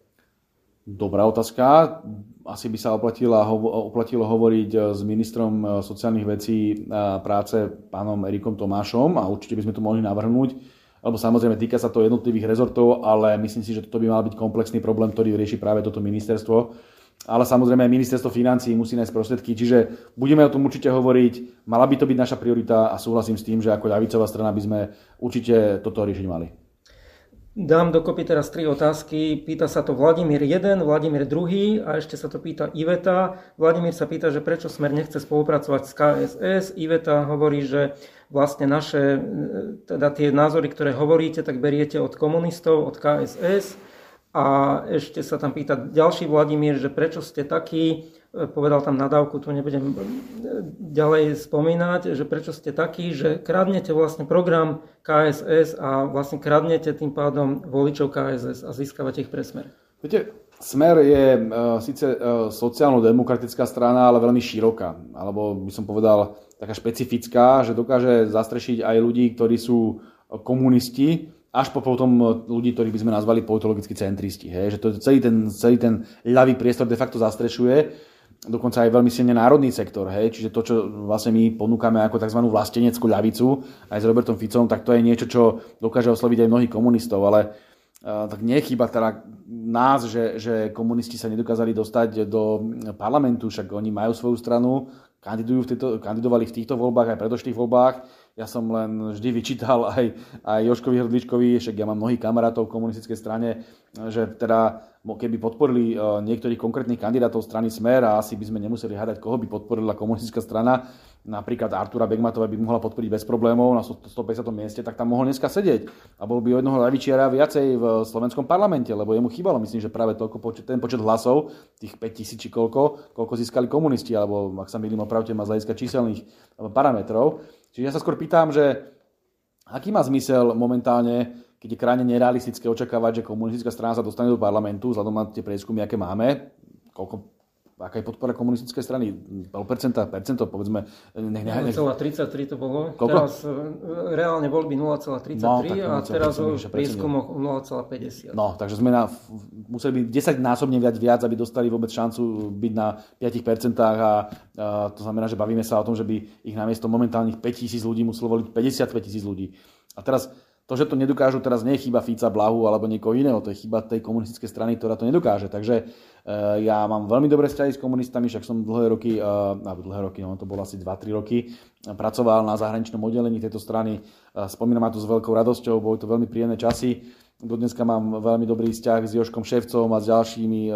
Dobrá otázka. Asi by sa oplatilo, oplatilo hovoriť s ministrom sociálnych vecí práce pánom Erikom Tomášom a určite by sme to mohli navrhnúť, lebo samozrejme týka sa to jednotlivých rezortov, ale myslím si, že toto by mal byť komplexný problém, ktorý rieši práve toto ministerstvo. Ale samozrejme aj ministerstvo financí musí nájsť prostriedky, čiže budeme o tom určite hovoriť, mala by to byť naša priorita a súhlasím s tým, že ako ľavicová strana by sme určite toto riešiť mali. Dám dokopy teraz tri otázky. Pýta sa to Vladimír 1, Vladimír 2 a ešte sa to pýta Iveta. Vladimír sa pýta, že prečo Smer nechce spolupracovať s KSS. Iveta hovorí, že vlastne naše, teda tie názory, ktoré hovoríte, tak beriete od komunistov, od KSS. A ešte sa tam pýta ďalší Vladimír, že prečo ste takí, e, povedal tam nadávku, tu nebudem e, ďalej spomínať, že prečo ste takí, že kradnete vlastne program KSS a vlastne kradnete tým pádom voličov KSS a získavate ich pre smer. Viete, Smer je uh, síce uh, sociálno-demokratická strana, ale veľmi široká, alebo by som povedal taká špecifická, že dokáže zastrešiť aj ľudí, ktorí sú komunisti, až po potom ľudí, ktorých by sme nazvali politologickí centristi. Hej? Že to celý ten, celý ten ľavý priestor de facto zastrešuje, dokonca aj veľmi silne národný sektor. Hej? Čiže to, čo vlastne my ponúkame ako tzv. vlasteneckú ľavicu aj s Robertom Ficom, tak to je niečo, čo dokáže osloviť aj mnohých komunistov. Ale uh, tak nechýba teda nás, že, že komunisti sa nedokázali dostať do parlamentu, však oni majú svoju stranu, kandidujú v tejto, kandidovali v týchto voľbách aj predošlých voľbách ja som len vždy vyčítal aj, aj Joškovi Hrdličkovi, však ja mám mnohých kamarátov v komunistickej strane, že teda keby podporili e, niektorých konkrétnych kandidátov strany Smer a asi by sme nemuseli hľadať, koho by podporila komunistická strana, napríklad Artura Begmatova by mohla podporiť bez problémov na 150. mieste, tak tam mohol dneska sedieť. A bol by o jednoho ľavičiara viacej v slovenskom parlamente, lebo jemu chýbalo, myslím, že práve toľko ten počet hlasov, tých 5 tisíc či koľko, koľko získali komunisti, alebo ak sa milím opravte, má z hľadiska číselných parametrov. Čiže ja sa skôr pýtam, že aký má zmysel momentálne, keď je krajine nerealistické očakávať, že komunistická strana sa dostane do parlamentu, vzhľadom na tie prieskumy, aké máme, koľko aká je podpora komunistickej strany? 0%, percento, povedzme. Nech, nech, 0,33 to bolo. Koľko? Teraz e, reálne voľby 0,33 no, a teraz v prieskumoch 0,50. No, takže sme na, museli byť 10 násobne viac viac, aby dostali vôbec šancu byť na 5% a, a to znamená, že bavíme sa o tom, že by ich namiesto momentálnych 5 tisíc ľudí muselo voliť 55 tisíc ľudí. A teraz to, že to nedokážu, teraz nie je chyba Fica, Blahu alebo niekoho iného, to je chyba tej komunistickej strany, ktorá to nedokáže. Takže uh, ja mám veľmi dobré vzťahy s komunistami, však som dlhé roky, uh, dlhé roky, no to bolo asi 2-3 roky, pracoval na zahraničnom oddelení tejto strany. Spomínam ma to s veľkou radosťou, boli to veľmi príjemné časy. Do dneska mám veľmi dobrý vzťah s Joškom Ševcom a s ďalšími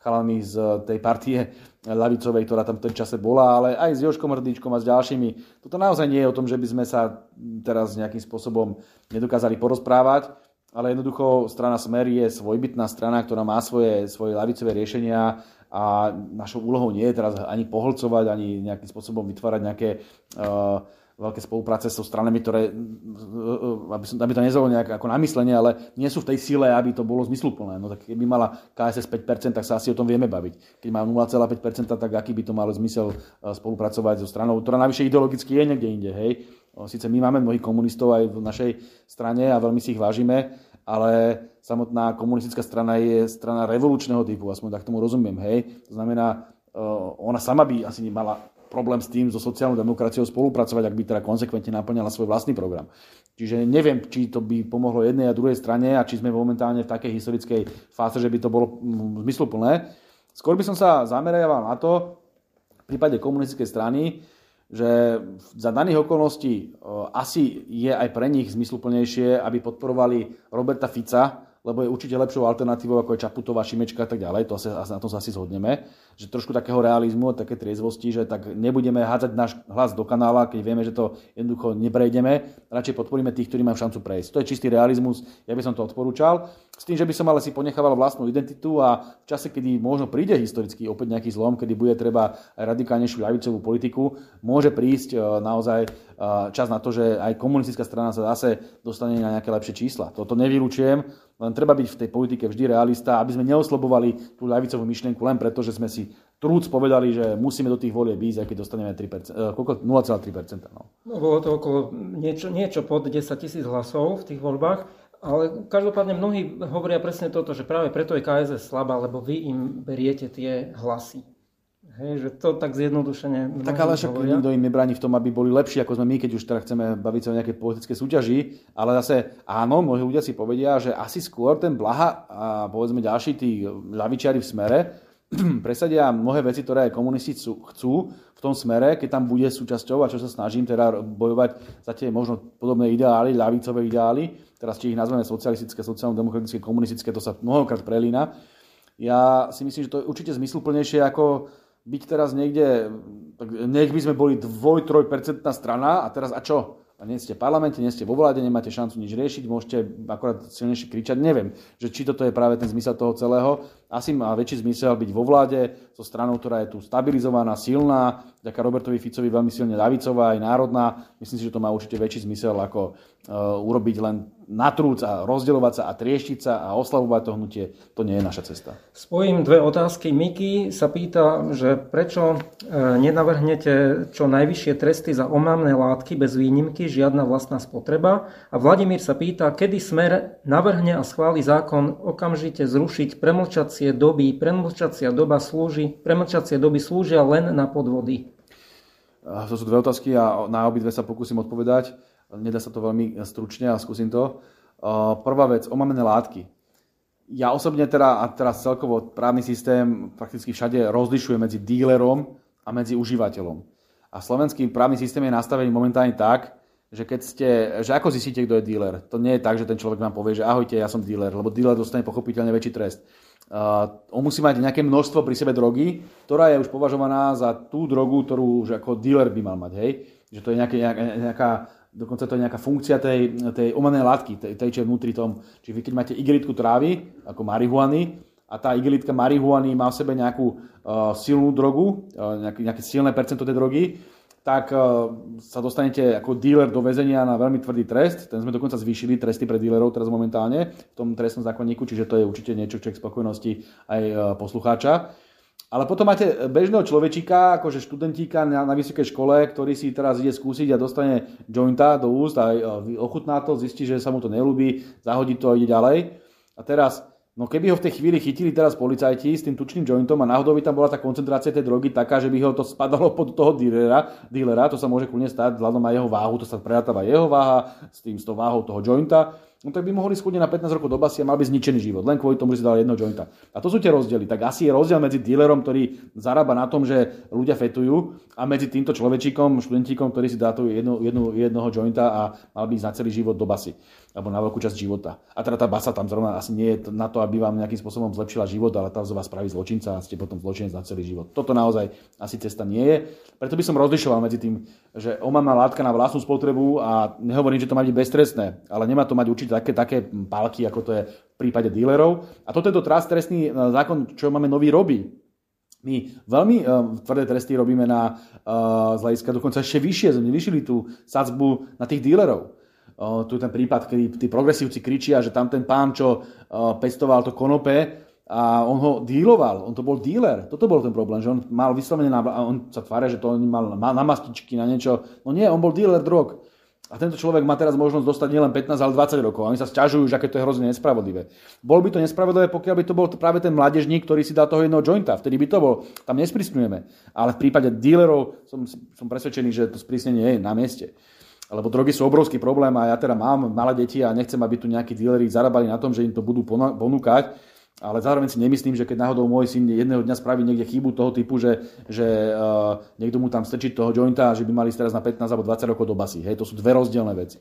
chalami z tej partie ľavicovej, ktorá tam v tom čase bola, ale aj s Joškom Hrdíčkom a s ďalšími. Toto naozaj nie je o tom, že by sme sa teraz nejakým spôsobom nedokázali porozprávať, ale jednoducho strana Smer je svojbytná strana, ktorá má svoje, svoje ľavicové riešenia a našou úlohou nie je teraz ani poholcovať, ani nejakým spôsobom vytvárať nejaké uh, veľké spolupráce so stranami, ktoré, aby, som, aby to nezalo nejak ako namyslenie, ale nie sú v tej sile, aby to bolo zmysluplné. No tak keby mala KSS 5%, tak sa asi o tom vieme baviť. Keď má 0,5%, tak aký by to malo zmysel e, spolupracovať so stranou, ktorá navyše ideologicky je niekde inde. Hej? Sice my máme mnohých komunistov aj v našej strane a veľmi si ich vážime, ale samotná komunistická strana je strana revolučného typu, aspoň tak tomu rozumiem. Hej? To znamená, e, ona sama by asi nemala problém s tým so sociálnou demokraciou spolupracovať, ak by teda konsekventne naplňala svoj vlastný program. Čiže neviem, či to by pomohlo jednej a druhej strane a či sme momentálne v takej historickej fáze, že by to bolo zmysluplné. Skôr by som sa zameriaval na to, v prípade komunistickej strany, že za daných okolností asi je aj pre nich zmysluplnejšie, aby podporovali Roberta Fica, lebo je určite lepšou alternatívou ako je Čaputová, Šimečka a tak ďalej, to asi, na tom sa asi zhodneme, že trošku takého realizmu, také triezvosti, že tak nebudeme hádzať náš hlas do kanála, keď vieme, že to jednoducho neprejdeme, radšej podporíme tých, ktorí majú šancu prejsť. To je čistý realizmus, ja by som to odporúčal. S tým, že by som ale si ponechával vlastnú identitu a v čase, kedy možno príde historicky opäť nejaký zlom, kedy bude treba radikálnejšiu ľavicovú politiku, môže prísť e, naozaj e, čas na to, že aj komunistická strana sa zase dostane na nejaké lepšie čísla. Toto nevylučujem, len treba byť v tej politike vždy realista, aby sme neoslobovali tú ľavicovú myšlienku len preto, že sme si trúc povedali, že musíme do tých volieb ísť, aj keď dostaneme 3%, e, koľko? 0,3%. No. no bolo to okolo niečo, niečo pod 10 tisíc hlasov v tých voľbách Ale každopádne mnohí hovoria presne toto, že práve preto je KSS slabá, lebo vy im beriete tie hlasy. Hej, že to tak zjednodušene Tak ale však hovoria. nikto im nebráni v tom, aby boli lepší ako sme my, keď už teda chceme baviť sa o nejakej politické súťaži. Ale zase áno, mnohí ľudia si povedia, že asi skôr ten Blaha a povedzme ďalší tí ľavičiari v smere presadia mnohé veci, ktoré aj komunisti chcú v tom smere, keď tam bude súčasťou a čo sa snažím teda bojovať za tie možno podobné ideály, ľavicové ideály, teraz či ich nazveme socialistické, sociálno-demokratické, komunistické, to sa mnohokrát prelína. Ja si myslím, že to je určite zmysluplnejšie ako byť teraz niekde, tak nech by sme boli 2-3% strana a teraz a čo? A nie ste v parlamente, nie ste vo vláde, nemáte šancu nič riešiť, môžete akorát silnejšie kričať. Neviem, že či toto je práve ten zmysel toho celého. Asi má väčší zmysel byť vo vláde so stranou, ktorá je tu stabilizovaná, silná, ďaká Robertovi Ficovi veľmi silne ľavicová aj národná. Myslím si, že to má určite väčší zmysel, ako uh, urobiť len natrúc a rozdielovať sa a trieštiť sa a oslavovať to hnutie, to nie je naša cesta. Spojím dve otázky. Miki sa pýta, že prečo e, nenavrhnete čo najvyššie tresty za omamné látky bez výnimky, žiadna vlastná spotreba. A Vladimír sa pýta, kedy Smer navrhne a schváli zákon okamžite zrušiť premlčacie doby. Premlčacia doba slúži, premlčacie doby slúžia len na podvody. To sú dve otázky a na obidve sa pokúsim odpovedať nedá sa to veľmi stručne a skúsim to. Prvá vec, omamené látky. Ja osobne teda, a teraz celkovo právny systém prakticky všade rozlišuje medzi dílerom a medzi užívateľom. A slovenský právny systém je nastavený momentálne tak, že keď ste, že ako zistíte, kto je díler. To nie je tak, že ten človek vám povie, že ahojte, ja som díler, lebo díler dostane pochopiteľne väčší trest. Uh, on musí mať nejaké množstvo pri sebe drogy, ktorá je už považovaná za tú drogu, ktorú už ako díler by mal mať, hej? Že to je nejaké, nejaká dokonca to je nejaká funkcia tej, tej umelnej látky, tej, tej, čo je vnútri tom. Čiže vy keď máte igelitku trávy, ako marihuany, a tá igelitka marihuany má v sebe nejakú uh, silnú drogu, uh, nejaké, nejaké silné percento tej drogy, tak uh, sa dostanete ako dealer do väzenia na veľmi tvrdý trest. Ten sme dokonca zvýšili tresty pre dealerov teraz momentálne v tom trestnom zákonníku, čiže to je určite niečo, čo je k spokojnosti aj uh, poslucháča. Ale potom máte bežného človečíka, akože študentíka na, na vysokej škole, ktorý si teraz ide skúsiť a dostane jointa do úst a ochutná to, zistí, že sa mu to nelúbi, zahodí to a ide ďalej. A teraz, no keby ho v tej chvíli chytili teraz policajti s tým tučným jointom a náhodou by tam bola tá koncentrácia tej drogy taká, že by ho to spadalo pod toho dealera, dealera to sa môže kľudne stať, vzhľadom na jeho váhu, to sa predáva jeho váha s tým s tou váhou toho jointa no tak by mohli skúdiť na 15 rokov do basy a mal by zničený život, len kvôli tomu, že si dal jedno jointa. A to sú tie rozdiely. Tak asi je rozdiel medzi dealerom, ktorý zarába na tom, že ľudia fetujú a medzi týmto človečíkom, študentíkom, ktorý si dá jedno, jedno, jednoho jointa a mal by na celý život do basy alebo na veľkú časť života. A teda tá basa tam zrovna asi nie je na to, aby vám nejakým spôsobom zlepšila život, ale tá z vás spraví zločinca a ste potom zločinec na celý život. Toto naozaj asi cesta nie je. Preto by som rozlišoval medzi tým, že omamná látka na vlastnú spotrebu a nehovorím, že to má byť beztrestné, ale nemá to mať určite také, také pálky, ako to je v prípade dílerov. A toto je to trestný e, zákon, čo máme nový robí. My veľmi uh, tvrdé tresty robíme na uh, z hľadiska dokonca ešte vyššie. Sme vyšili tú sadzbu na tých dílerov tu ten prípad, kedy tí progresívci kričia, že tam ten pán, čo pestoval to konope, a on ho díloval, on to bol díler. Toto bol ten problém, že on mal vyslovene, na, on sa tvária, že to on mal na, na mastičky, na niečo. No nie, on bol díler drog. A tento človek má teraz možnosť dostať nielen 15, ale 20 rokov. A oni sa sťažujú, že aké to je hrozne nespravodlivé. Bol by to nespravodlivé, pokiaľ by to bol práve ten mládežník, ktorý si dá toho jedného jointa. Vtedy by to bol. Tam nesprísňujeme. Ale v prípade dílerov som, som presvedčený, že to sprísnenie je na mieste lebo drogy sú obrovský problém a ja teda mám malé deti a nechcem, aby tu nejakí díleri zarábali na tom, že im to budú ponúkať, ale zároveň si nemyslím, že keď náhodou môj syn jedného dňa spraví niekde chybu toho typu, že, že uh, niekto mu tam strčí toho jointa a že by mali ísť teraz na 15 alebo 20 rokov do basy. Hej, to sú dve rozdielne veci.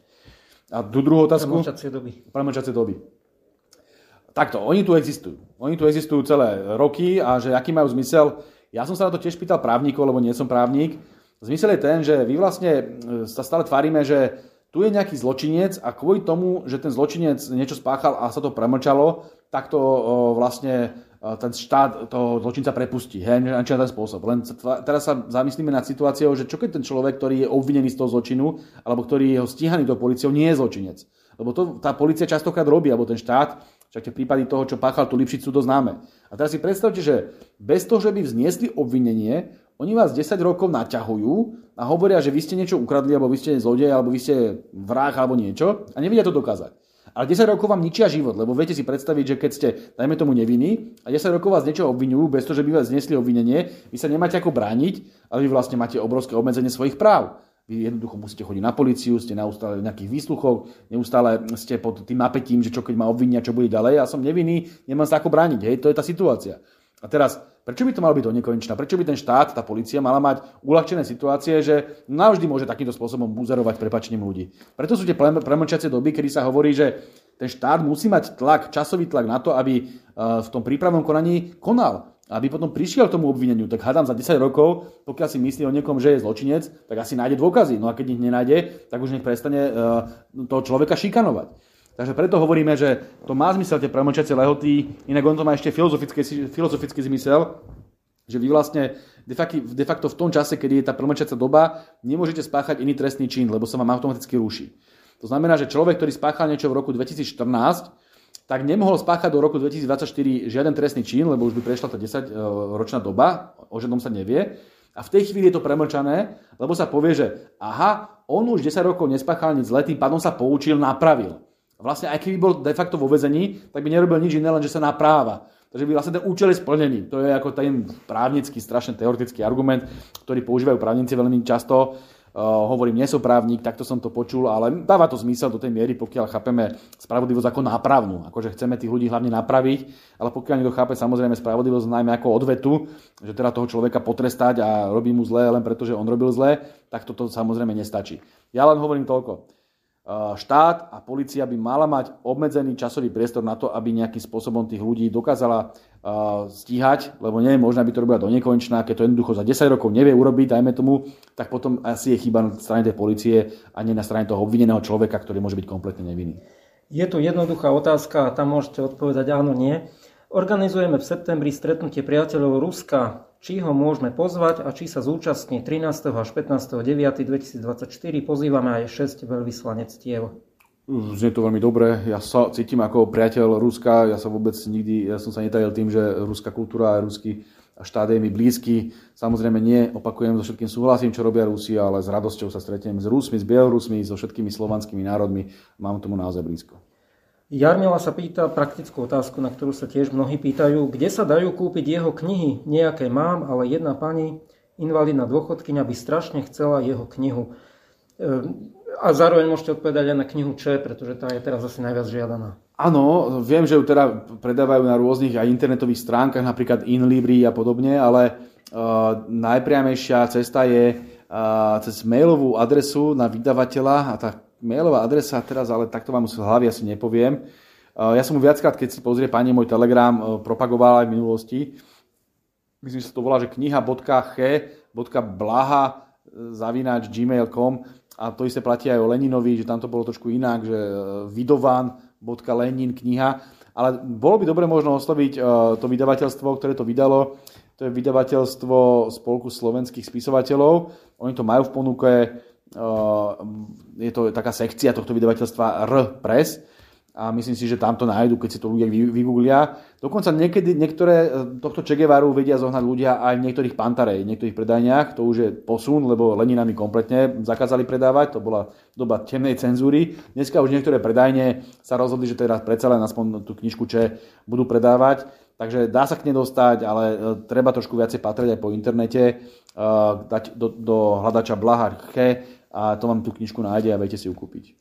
A tú druhú otázku... Premlčacie doby. Premlčacie doby. Takto, oni tu existujú. Oni tu existujú celé roky a že aký majú zmysel. Ja som sa na to tiež pýtal právnikov, lebo nie som právnik Zmysel je ten, že vy vlastne e, sa stále tvárime, že tu je nejaký zločinec a kvôli tomu, že ten zločinec niečo spáchal a sa to premlčalo, tak to vlastne e, ten štát toho zločinca prepustí. Hej, na ten spôsob. Len teraz sa zamyslíme nad situáciou, že čo keď ten človek, ktorý je obvinený z toho zločinu, alebo ktorý je stíhaný do policiou, nie je zločinec. Lebo to tá policia častokrát robí, alebo ten štát, však tie prípady toho, čo páchal tú Lipšicu, to známe. A teraz si predstavte, že bez toho, že by vzniesli obvinenie, oni vás 10 rokov naťahujú a hovoria, že vy ste niečo ukradli, alebo vy ste zlodej, alebo vy ste vrah, alebo niečo a nevedia to dokázať. Ale 10 rokov vám ničia život, lebo viete si predstaviť, že keď ste, dajme tomu, nevinní a 10 rokov vás niečo obvinujú, bez toho, že by vás znesli obvinenie, vy sa nemáte ako brániť, ale vy vlastne máte obrovské obmedzenie svojich práv. Vy jednoducho musíte chodiť na policiu, ste neustále v nejakých výsluchoch, neustále ste pod tým napätím, že čo keď ma obvinia, čo bude ďalej. Ja som nevinný, nemám sa ako brániť. Hej, to je tá situácia. A teraz, prečo by to malo byť do? Prečo by ten štát, tá policia mala mať uľahčené situácie, že navždy môže takýmto spôsobom buzerovať prepačením ľudí? Preto sú tie premlčacie doby, kedy sa hovorí, že ten štát musí mať tlak, časový tlak na to, aby eh, v tom prípravnom konaní konal aby potom prišiel k tomu obvineniu, tak hádam za 10 rokov, pokiaľ si myslí o niekom, že je zločinec, tak asi nájde dôkazy. No a keď ich nenájde, tak už nech prestane uh, toho človeka šikanovať. Takže preto hovoríme, že to má zmysel tie premlčacie lehoty, inak on to má ešte filozofický, filozofický zmysel, že vy vlastne de facto, v tom čase, keď je tá premlčacia doba, nemôžete spáchať iný trestný čin, lebo sa vám automaticky ruší. To znamená, že človek, ktorý spáchal niečo v roku 2014, tak nemohol spáchať do roku 2024 žiaden trestný čin, lebo už by prešla tá 10-ročná doba, o žiadnom sa nevie. A v tej chvíli je to premlčané, lebo sa povie, že aha, on už 10 rokov nespáchal nič zle, tým pádom sa poučil, napravil. Vlastne aj keby bol de facto vo vezení, tak by nerobil nič iné, len že sa napráva. Takže by vlastne ten účel je splnený. To je ako ten právnický, strašne teoretický argument, ktorý používajú právnici veľmi často. Uh, hovorím, nie som právnik, takto som to počul, ale dáva to zmysel do tej miery, pokiaľ chápeme spravodlivosť ako nápravnú. Akože chceme tých ľudí hlavne napraviť, ale pokiaľ niekto chápe samozrejme spravodlivosť najmä ako odvetu, že teda toho človeka potrestať a robí mu zlé len preto, že on robil zlé, tak toto samozrejme nestačí. Ja len hovorím toľko. Eh, štát a policia by mala mať obmedzený časový priestor na to, aby nejakým spôsobom tých ľudí dokázala eh, stíhať, lebo nie je možné, aby to robila do nekonečná, keď to jednoducho za 10 rokov nevie urobiť, dajme tomu, tak potom asi je chyba na strane tej policie a nie na strane toho obvineného človeka, ktorý môže byť kompletne nevinný. Je tu jednoduchá otázka a tam môžete odpovedať áno, nie. Organizujeme v septembri stretnutie priateľov Ruska. Či ho môžeme pozvať a či sa zúčastní 13. až 15. 9. 2024. Pozývame aj 6 veľvyslanectiev. Znie to veľmi dobre. Ja sa cítim ako priateľ Ruska. Ja sa vôbec nikdy, ja som sa netajil tým, že ruská kultúra a ruský štát je mi blízky. Samozrejme nie, opakujem, so všetkým súhlasím, čo robia Rusi, ale s radosťou sa stretnem s Rusmi, s Bielorusmi, so všetkými slovanskými národmi. Mám tomu naozaj blízko. Jarmila sa pýta praktickú otázku, na ktorú sa tiež mnohí pýtajú. Kde sa dajú kúpiť jeho knihy? Nejaké mám, ale jedna pani, invalidná dôchodkynia, by strašne chcela jeho knihu. Ehm, a zároveň môžete odpovedať aj na knihu Č, pretože tá je teraz asi najviac žiadaná. Áno, viem, že ju teda predávajú na rôznych aj internetových stránkach, napríklad InLibri a podobne, ale uh, najpriamejšia cesta je uh, cez mailovú adresu na vydavateľa a tá mailová adresa teraz, ale takto vám z hlavy asi nepoviem. Ja som mu viackrát, keď si pozrie pani môj telegram, e, propagoval aj v minulosti. Myslím, že sa to volá, že kniha.che.blaha e, zavináč gmail.com a to isté platí aj o Leninovi, že tam to bolo trošku inak, že vidovan.lenin kniha. Ale bolo by dobre možno osloviť to vydavateľstvo, ktoré to vydalo. To je vydavateľstvo Spolku slovenských spisovateľov. Oni to majú v ponuke je to taká sekcia tohto vydavateľstva R Press a myslím si, že tam to nájdu, keď si to ľudia vygooglia. Dokonca niekedy niektoré e, tohto Che Guevaru vedia zohnať ľudia aj v niektorých pantarej, v niektorých predajniach. To už je posun, lebo Leninami kompletne zakázali predávať, to bola doba temnej cenzúry. Dneska už niektoré predajne sa rozhodli, že teraz predsa len aspoň tú knižku Che budú predávať. Takže dá sa k nej dostať, ale e, treba trošku viacej patrať aj po internete, e, dať do, do hľadača Blaha Che a to vám tú knižku nájde a viete si ju kúpiť.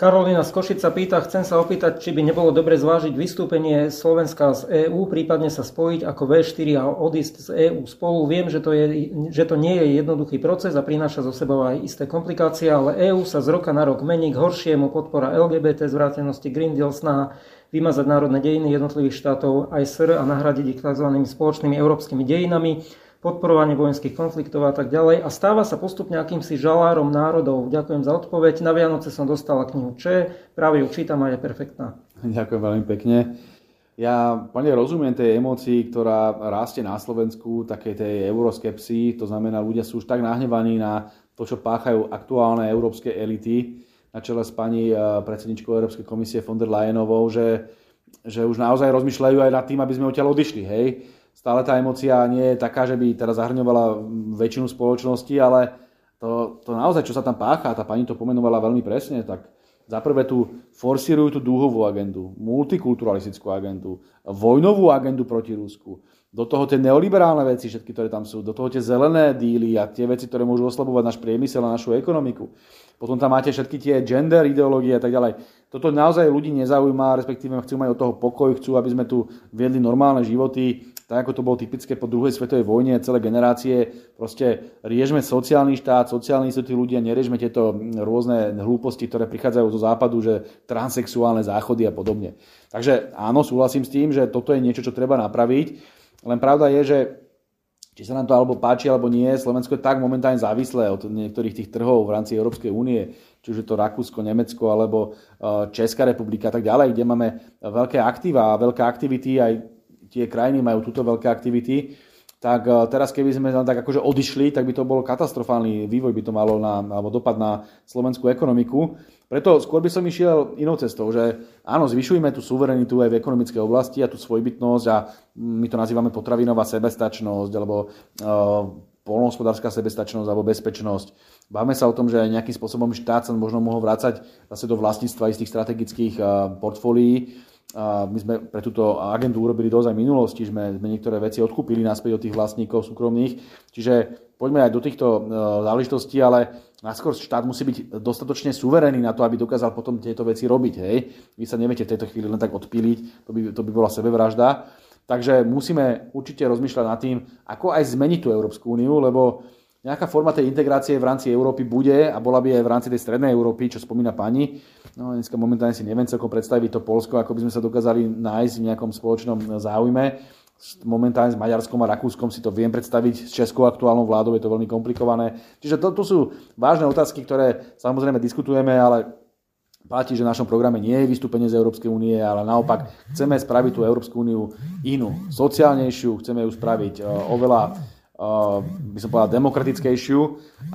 Karolina z Košica pýta, chcem sa opýtať, či by nebolo dobre zvážiť vystúpenie Slovenska z EÚ, prípadne sa spojiť ako V4 a odísť z EÚ spolu. Viem, že to, je, že to nie je jednoduchý proces a prináša zo sebou aj isté komplikácie, ale EÚ sa z roka na rok mení k horšiemu podpora LGBT, zvrátenosti Green Deal, snaha vymazať národné dejiny jednotlivých štátov aj SR a nahradiť ich tzv. spoločnými európskymi dejinami podporovanie vojenských konfliktov a tak ďalej a stáva sa postupne akýmsi žalárom národov. Ďakujem za odpoveď. Na Vianoce som dostala knihu Če, práve ju čítam a je perfektná. Ďakujem veľmi pekne. Ja plne rozumiem tej emócii, ktorá rastie na Slovensku, takej tej euroskepsii, to znamená, ľudia sú už tak nahnevaní na to, čo páchajú aktuálne európske elity, na čele s pani eh, predsedničkou Európskej komisie von der Leyenovou, že, že už naozaj rozmýšľajú aj nad tým, aby sme odtiaľ odišli. Hej? Stále tá emocia nie je taká, že by teraz zahrňovala väčšinu spoločnosti, ale to, to naozaj, čo sa tam pácha, tá pani to pomenovala veľmi presne, tak za prvé tu forsírujú tú dúhovú agendu, multikulturalistickú agendu, vojnovú agendu proti Rusku, do toho tie neoliberálne veci, všetky, ktoré tam sú, do toho tie zelené díly a tie veci, ktoré môžu oslabovať náš priemysel a našu ekonomiku. Potom tam máte všetky tie gender ideológie a tak ďalej. Toto naozaj ľudí nezaujíma, respektíve chcú mať od toho pokoj, chcú, aby sme tu viedli normálne životy, tak ako to bolo typické po druhej svetovej vojne, celé generácie, proste riešme sociálny štát, sociálni sú tí ľudia, neriešme tieto rôzne hlúposti, ktoré prichádzajú zo západu, že transexuálne záchody a podobne. Takže áno, súhlasím s tým, že toto je niečo, čo treba napraviť, len pravda je, že či sa nám to alebo páči, alebo nie, Slovensko je tak momentálne závislé od niektorých tých trhov v rámci Európskej únie, či už je to Rakúsko, Nemecko alebo e, Česká republika a tak ďalej, kde máme veľké aktíva a veľké aktivity, aj tie krajiny majú túto veľké aktivity, tak e, teraz keby sme tak akože odišli, tak by to bol katastrofálny vývoj, by to malo na, alebo dopad na slovenskú ekonomiku. Preto skôr by som išiel inou cestou, že áno, zvyšujeme tú suverenitu aj v ekonomickej oblasti a tú svojbytnosť a my to nazývame potravinová sebestačnosť alebo uh, polnohospodárska sebestačnosť alebo bezpečnosť. Bavme sa o tom, že nejakým spôsobom štát sa možno mohol vrácať zase do vlastníctva istých strategických uh, portfólií. My sme pre túto agendu urobili dosť aj minulosti, sme, sme niektoré veci odkúpili naspäť od tých vlastníkov súkromných. Čiže poďme aj do týchto uh, záležitostí, ale Naskôr štát musí byť dostatočne suverénny na to, aby dokázal potom tieto veci robiť. Hej? Vy sa neviete v tejto chvíli len tak odpíliť, to by, to by bola sebevražda. Takže musíme určite rozmýšľať nad tým, ako aj zmeniť tú Európsku úniu, lebo nejaká forma tej integrácie v rámci Európy bude a bola by aj v rámci tej strednej Európy, čo spomína pani. No, dneska momentálne si neviem celkom predstaviť to Polsko, ako by sme sa dokázali nájsť v nejakom spoločnom záujme momentálne s Maďarskom a Rakúskom si to viem predstaviť, s Českou aktuálnou vládou je to veľmi komplikované. Čiže to, to sú vážne otázky, ktoré samozrejme diskutujeme, ale platí, že v našom programe nie je vystúpenie z Európskej únie, ale naopak chceme spraviť tú Európsku úniu inú, sociálnejšiu, chceme ju spraviť e, oveľa by som povedal, demokratickejšiu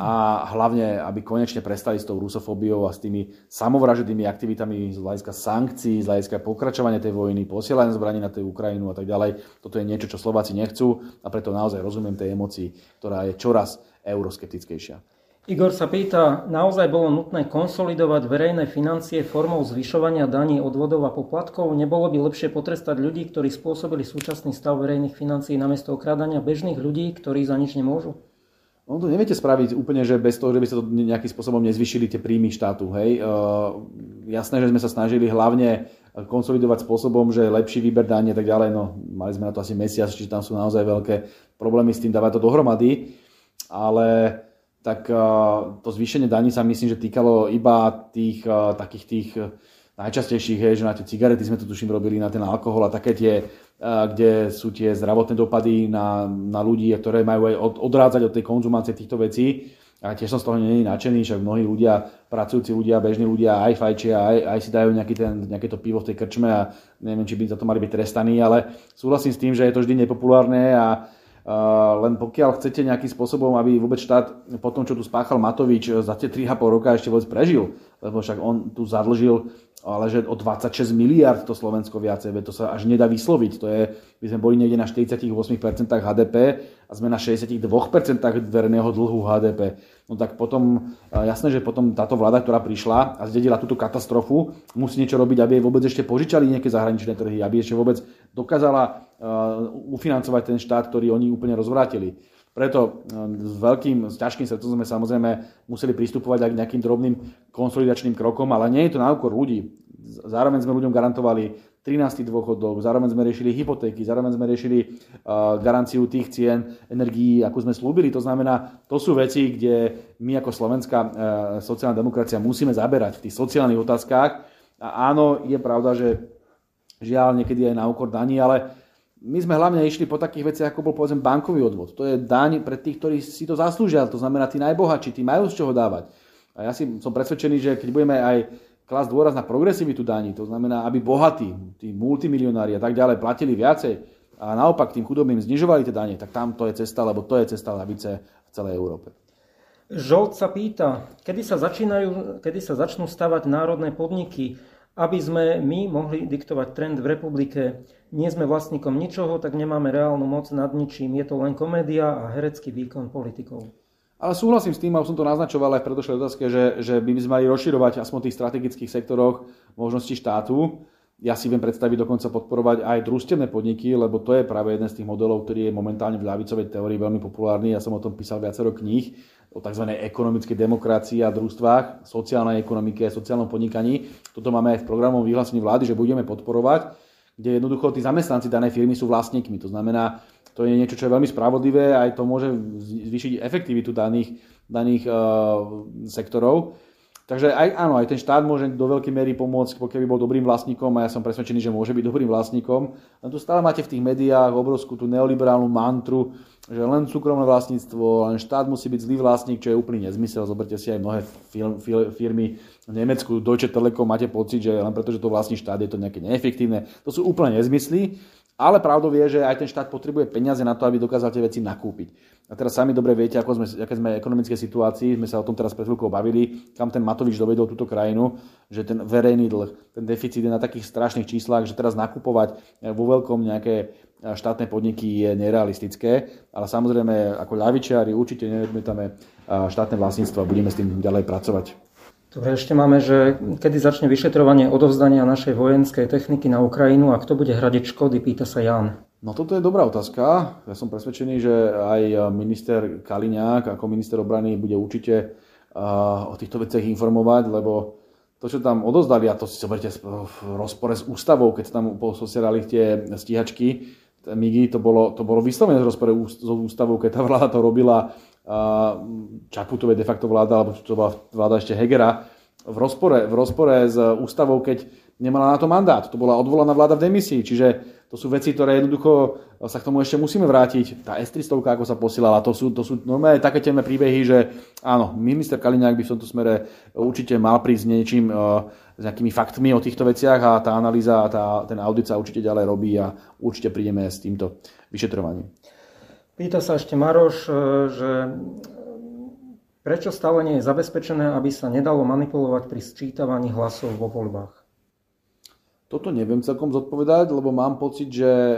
a hlavne, aby konečne prestali s tou rusofóbiou a s tými samovražednými aktivitami z hľadiska sankcií, z hľadiska pokračovania tej vojny, posielania zbraní na tej Ukrajinu a tak ďalej. Toto je niečo, čo Slováci nechcú a preto naozaj rozumiem tej emocii, ktorá je čoraz euroskeptickejšia. Igor sa pýta, naozaj bolo nutné konsolidovať verejné financie formou zvyšovania daní, odvodov a poplatkov? Nebolo by lepšie potrestať ľudí, ktorí spôsobili súčasný stav verejných financií namiesto okrádania bežných ľudí, ktorí za nič nemôžu? No to neviete spraviť úplne, že bez toho, že by sa to nejakým spôsobom nezvyšili tie príjmy štátu. Hej? Uh, jasné, že sme sa snažili hlavne konsolidovať spôsobom, že lepší výber daní a tak ďalej. No, mali sme na to asi mesiac, čiže tam sú naozaj veľké problémy s tým dávať to dohromady. Ale tak eh, to zvýšenie daní sa myslím, že týkalo iba tých eh, takých tých eh, najčastejších, hej, že na tie cigarety sme to tuším robili, na ten alkohol a také tie, kde sú tie zdravotné dopady na, na ľudí, ktoré majú aj odrádzať od tej konzumácie týchto vecí. A tiež som z toho není nadšený, však mnohí ľudia, pracujúci ľudia, bežní ľudia aj fajčia, aj, aj si dajú nejaký ten, nejaké to pivo v tej krčme a neviem, či by za to mali byť trestaní, ale súhlasím s tým, že je to vždy nepopulárne a len pokiaľ chcete nejakým spôsobom, aby vôbec štát po tom, čo tu spáchal Matovič za tie 3,5 roka ešte vôbec prežil, lebo však on tu zadlžil ale že o 26 miliard to Slovensko viacej, to sa až nedá vysloviť. To je, my sme boli niekde na 48% HDP a sme na 62% verejného dlhu HDP. No tak potom, jasné, že potom táto vláda, ktorá prišla a zdedila túto katastrofu, musí niečo robiť, aby jej vôbec ešte požičali nejaké zahraničné trhy, aby ešte vôbec dokázala ufinancovať ten štát, ktorý oni úplne rozvrátili. Preto s veľkým, s ťažkým srdcom sme samozrejme museli pristupovať aj k nejakým drobným konsolidačným krokom, ale nie je to na úkor ľudí. Zároveň sme ľuďom garantovali 13. dôchodok, zároveň sme riešili hypotéky, zároveň sme riešili uh, garanciu tých cien energií, ako sme slúbili. To znamená, to sú veci, kde my ako slovenská uh, sociálna demokracia musíme zaberať v tých sociálnych otázkach. A áno, je pravda, že žiaľ niekedy aj na úkor daní, ale my sme hlavne išli po takých veciach, ako bol povedzme bankový odvod. To je daň pre tých, ktorí si to zaslúžia, to znamená tí najbohatší, tí majú z čoho dávať. A ja si som presvedčený, že keď budeme aj klas dôraz na progresivitu daní, to znamená, aby bohatí, tí multimilionári a tak ďalej platili viacej a naopak tým chudobným znižovali tie dane, tak tam to je cesta, lebo to je cesta lavice v celej Európe. Žolt sa pýta, kedy sa, začínajú, kedy sa začnú stavať národné podniky, aby sme my mohli diktovať trend v republike. Nie sme vlastníkom ničoho, tak nemáme reálnu moc nad ničím. Je to len komédia a herecký výkon politikov. Ale súhlasím s tým, a som to naznačoval aj v predošlej otázke, že, že by sme mali rozširovať aspoň v tých strategických sektoroch možnosti štátu. Ja si viem predstaviť dokonca podporovať aj družstevné podniky, lebo to je práve jeden z tých modelov, ktorý je momentálne v ľavicovej teórii veľmi populárny. Ja som o tom písal viacero kníh o tzv. ekonomickej demokracii a družstvách, sociálnej ekonomike sociálnom podnikaní. Toto máme aj v programovom vyhlásení vlády, že budeme podporovať, kde jednoducho tí zamestnanci danej firmy sú vlastníkmi. To znamená, to je niečo, čo je veľmi spravodlivé a aj to môže zvýšiť efektivitu daných, daných uh, sektorov. Takže aj, áno, aj ten štát môže do veľkej miery pomôcť, pokiaľ by bol dobrým vlastníkom a ja som presvedčený, že môže byť dobrým vlastníkom. A tu stále máte v tých médiách obrovskú tú neoliberálnu mantru, že len súkromné vlastníctvo, len štát musí byť zlý vlastník, čo je úplný nezmysel. Zoberte si aj mnohé firmy v Nemecku, Deutsche Telekom, máte pocit, že len preto, že to vlastní štát, je to nejaké neefektívne. To sú úplne nezmysly. Ale pravdou je, že aj ten štát potrebuje peniaze na to, aby dokázal tie veci nakúpiť. A teraz sami dobre viete, ako sme, aké sme v situácii, sme sa o tom teraz pred chvíľkou bavili, kam ten Matovič dovedol túto krajinu, že ten verejný dlh, ten deficit je na takých strašných číslach, že teraz nakupovať vo veľkom nejaké štátne podniky je nerealistické, ale samozrejme ako ľavičiari určite neodmietame štátne vlastníctvo a budeme s tým ďalej pracovať. Dobre, ešte máme, že kedy začne vyšetrovanie odovzdania našej vojenskej techniky na Ukrajinu a kto bude hradiť škody, pýta sa Jan. No toto je dobrá otázka. Ja som presvedčený, že aj minister Kaliňák ako minister obrany bude určite uh, o týchto veciach informovať, lebo to, čo tam odozdali, a to si zoberte v rozpore s ústavou, keď tam pososielali tie stíhačky, MIGI, to bolo, to bolo vyslovené v rozpore s ústavou, keď tá vláda to robila Čaputovej de facto vláda, alebo to bola vláda ešte Hegera, v rozpore, v rozpore s ústavou, keď nemala na to mandát. To bola odvolaná vláda v demisii, čiže to sú veci, ktoré jednoducho sa k tomu ešte musíme vrátiť. Tá S-300, ako sa posielala, to sú, to sú normálne také temné príbehy, že áno, minister Kaliňák by v tomto smere určite mal prísť s niečím, e, s nejakými faktmi o týchto veciach a tá analýza tá, ten audit sa určite ďalej robí a určite prídeme s týmto vyšetrovaním. Pýta sa ešte Maroš, e, že prečo stále nie je zabezpečené, aby sa nedalo manipulovať pri sčítavaní hlasov vo voľbách? Toto neviem celkom zodpovedať, lebo mám pocit, že e,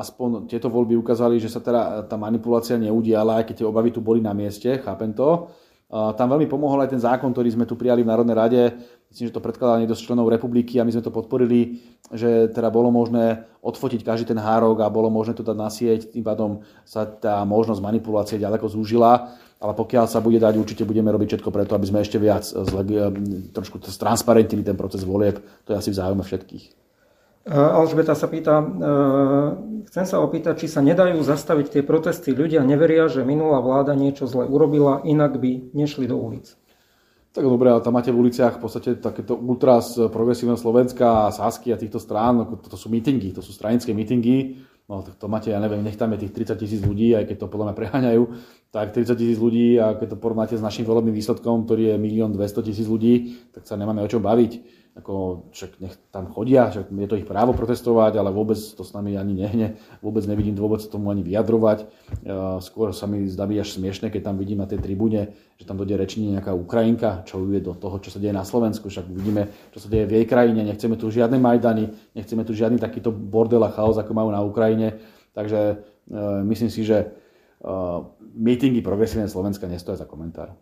aspoň tieto voľby ukázali, že sa teda tá manipulácia neudiala, aj keď tie obavy tu boli na mieste, chápem to. Tam veľmi pomohol aj ten zákon, ktorý sme tu prijali v Národnej rade. Myslím, že to predkladal niekto z členov republiky a my sme to podporili, že teda bolo možné odfotiť každý ten hárok a bolo možné to dať na sieť, tým pádom sa tá možnosť manipulácie ďaleko zúžila. Ale pokiaľ sa bude dať, určite budeme robiť všetko preto, aby sme ešte viac trošku transparentili ten proces volieb. To je asi v záujme všetkých. Eh, Alžbeta sa pýta, eh, chcem sa opýtať, či sa nedajú zastaviť tie protesty. Ľudia neveria, že minulá vláda niečo zle urobila, inak by nešli do ulic. Tak dobre, ale tam máte v uliciach v podstate takéto ultras progresívneho Slovenska, Sasky a týchto strán, to sú mítingy, to sú stranické mítingy, no to, to máte, ja neviem, nech tam je tých 30 tisíc ľudí, aj keď to podľa mňa preháňajú, tak 30 tisíc ľudí a keď to porovnáte s našim volebným výsledkom, ktorý je 1 200 tisíc ľudí, tak sa nemáme o čom baviť ako, však nech tam chodia, však je to ich právo protestovať, ale vôbec to s nami ani nehne, vôbec nevidím dôvod tomu ani vyjadrovať. Skôr sa mi zdá až smiešne, keď tam vidím na tej tribúne, že tam dojde rečenie nejaká Ukrajinka, čo je do toho, čo sa deje na Slovensku, však vidíme, čo sa deje v jej krajine, nechceme tu žiadne Majdany, nechceme tu žiadny takýto bordel a chaos, ako majú na Ukrajine, takže uh, myslím si, že uh, mítingy progresívne Slovenska nestoja za komentár.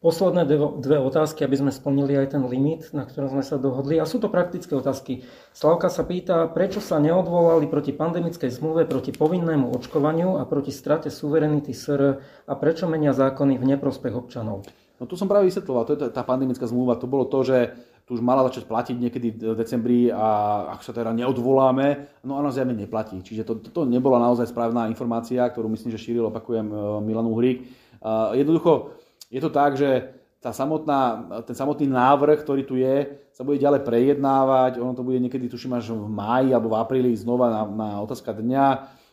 Posledné dve otázky, aby sme splnili aj ten limit, na ktorom sme sa dohodli. A sú to praktické otázky. Slavka sa pýta, prečo sa neodvolali proti pandemickej zmluve, proti povinnému očkovaniu a proti strate suverenity SR a prečo menia zákony v neprospech občanov? No tu som práve vysvetloval, to je tá pandemická zmluva, to bolo to, že tu už mala začať platiť niekedy v decembri a ak sa teda neodvoláme, no a zjavne neplatí. Čiže to, toto nebola naozaj správna informácia, ktorú myslím, že šíril, opakujem, Milan Uhrík. Jednoducho, je to tak, že tá samotná, ten samotný návrh, ktorý tu je, sa bude ďalej prejednávať. Ono to bude niekedy, tuším, až v máji alebo v apríli znova na, na otázka dňa.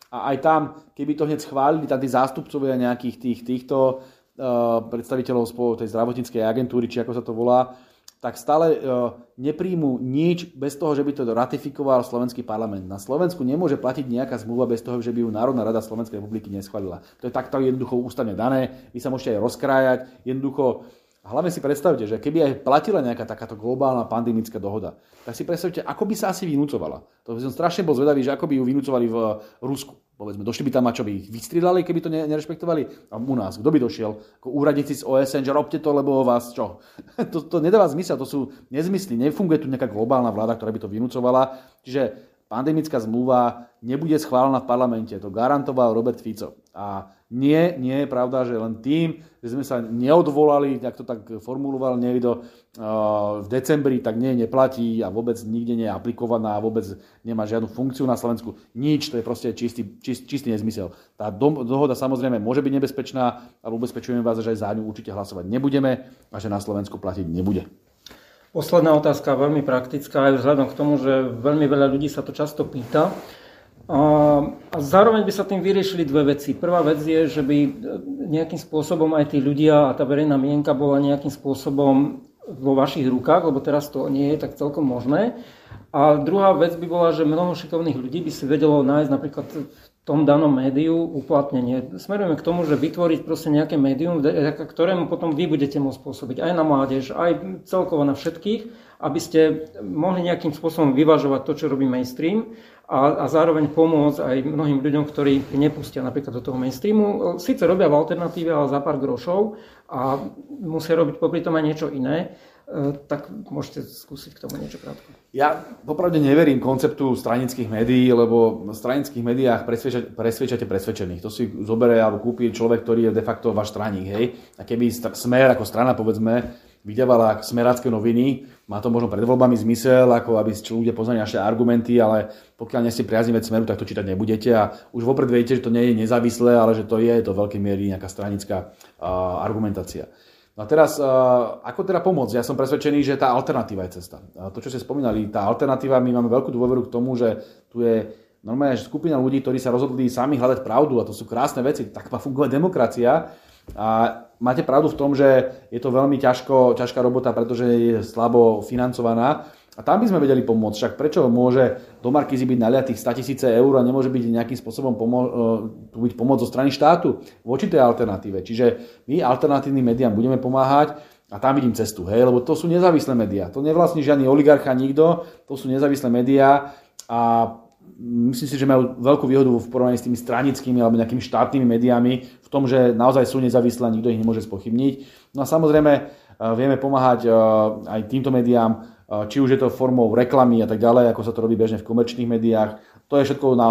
A aj tam, keby to hneď schválili, tam tí zástupcovia nejakých tých, týchto uh, predstaviteľov spolu tej zdravotníckej agentúry, či ako sa to volá, tak stále uh, nepríjmu nič bez toho, že by to ratifikoval slovenský parlament. Na Slovensku nemôže platiť nejaká zmluva bez toho, že by ju Národná rada Slovenskej republiky neschválila. To je takto jednoducho ústavne dané. Vy sa môžete aj rozkrájať. Jednoducho hlavne si predstavte, že keby aj platila nejaká takáto globálna pandemická dohoda, tak si predstavte, ako by sa asi vynúcovala. To by som strašne bol zvedavý, že ako by ju vynúcovali v Rusku. Povedzme, došli by tam a čo by ich vystriedali, keby to nerešpektovali? A u nás, kto by došiel? Ako úradníci z OSN, že robte to, lebo vás čo? to, to nedáva zmysel, to sú nezmysly. Nefunguje tu nejaká globálna vláda, ktorá by to vynúcovala. Čiže pandemická zmluva nebude schválená v parlamente. To garantoval Robert Fico. A nie, nie je pravda, že len tým, že sme sa neodvolali, ak to tak formuloval niekto uh, v decembri, tak nie, neplatí a vôbec nikde nie je aplikovaná a vôbec nemá žiadnu funkciu na Slovensku. Nič, to je proste čistý, čist, čistý nezmysel. Tá dohoda samozrejme môže byť nebezpečná, ale ubezpečujem vás, že aj za ňu určite hlasovať nebudeme a že na Slovensku platiť nebude. Posledná otázka, veľmi praktická, aj vzhľadom k tomu, že veľmi veľa ľudí sa to často pýta. A, zároveň by sa tým vyriešili dve veci. Prvá vec je, že by nejakým spôsobom aj tí ľudia a tá verejná mienka bola nejakým spôsobom vo vašich rukách, lebo teraz to nie je tak celkom možné. A druhá vec by bola, že mnoho šikovných ľudí by si vedelo nájsť napríklad v tom danom médiu uplatnenie. Smerujeme k tomu, že vytvoriť proste nejaké médium, ktorému potom vy budete môcť pôsobiť aj na mládež, aj celkovo na všetkých, aby ste mohli nejakým spôsobom vyvažovať to, čo robí mainstream a, a zároveň pomôcť aj mnohým ľuďom, ktorí nepustia napríklad do toho mainstreamu. Sice robia v alternatíve, ale za pár grošov a musia robiť popri tom aj niečo iné. E, tak môžete skúsiť k tomu niečo krátko. Ja popravde neverím konceptu stranických médií, lebo v stranických médiách presvedčate, presvedčate presvedčených. To si zoberie alebo kúpi človek, ktorý je de facto váš straník. Hej? A keby smer ako strana, povedzme, vydávala smerácké noviny. Má to možno pred voľbami zmysel, ako aby si ľudia poznali naše argumenty, ale pokiaľ nie ste priaznivec smeru, tak to čítať nebudete a už vopred viete, že to nie je nezávislé, ale že to je to veľkej miery nejaká stranická uh, argumentácia. No a teraz, uh, ako teda pomôcť? Ja som presvedčený, že tá alternatíva je cesta. To, čo ste spomínali, tá alternatíva, my máme veľkú dôveru k tomu, že tu je normálne skupina ľudí, ktorí sa rozhodli sami hľadať pravdu a to sú krásne veci. Tak má fungovať demokracia. A máte pravdu v tom, že je to veľmi ťažko, ťažká robota, pretože je slabo financovaná. A tam by sme vedeli pomôcť. Však prečo môže do Markízy byť naliatých 100 tisíce eur a nemôže byť nejakým spôsobom pomo- uh, byť pomoc zo strany štátu voči tej alternatíve. Čiže my alternatívnym médiám budeme pomáhať a tam vidím cestu, hej, lebo to sú nezávislé médiá. To nevlastní žiadny oligarcha, nikto, to sú nezávislé médiá a myslím si, že majú veľkú výhodu v porovnaní s tými stranickými alebo nejakými štátnymi médiami v tom, že naozaj sú nezávislé a nikto ich nemôže spochybniť. No a samozrejme e, vieme pomáhať e, aj týmto médiám, či už je to formou reklamy a tak ďalej, ako sa to robí bežne v komerčných médiách. To je všetko na,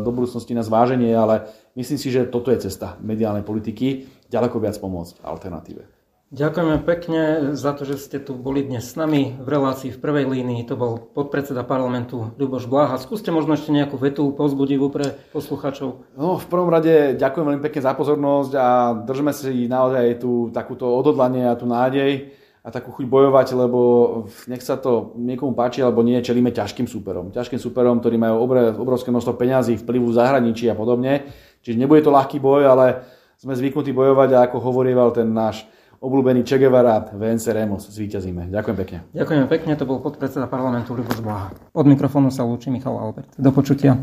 do budúcnosti na zváženie, ale myslím si, že toto je cesta mediálnej politiky, ďaleko viac pomôcť alternatíve. Ďakujeme pekne za to, že ste tu boli dnes s nami v relácii v prvej línii. To bol podpredseda parlamentu Ľuboš Bláha. Skúste možno ešte nejakú vetu pozbudivú pre poslucháčov. No, v prvom rade ďakujem veľmi pekne za pozornosť a držme si naozaj tú takúto odhodlanie a tú nádej a takú chuť bojovať, lebo nech sa to niekomu páči alebo nie, čelíme ťažkým súperom. Ťažkým súperom, ktorí majú obrovské množstvo peňazí, vplyvu v zahraničí a podobne. Čiže nebude to ľahký boj, ale sme zvyknutí bojovať a ako hovorieval ten náš obľúbený Che Guevara, Vence Remos, zvíťazíme. Ďakujem pekne. Ďakujem pekne, to bol podpredseda parlamentu Ľuboš Blaha. Od mikrofónu sa lúči Michal Albert. Do počutia.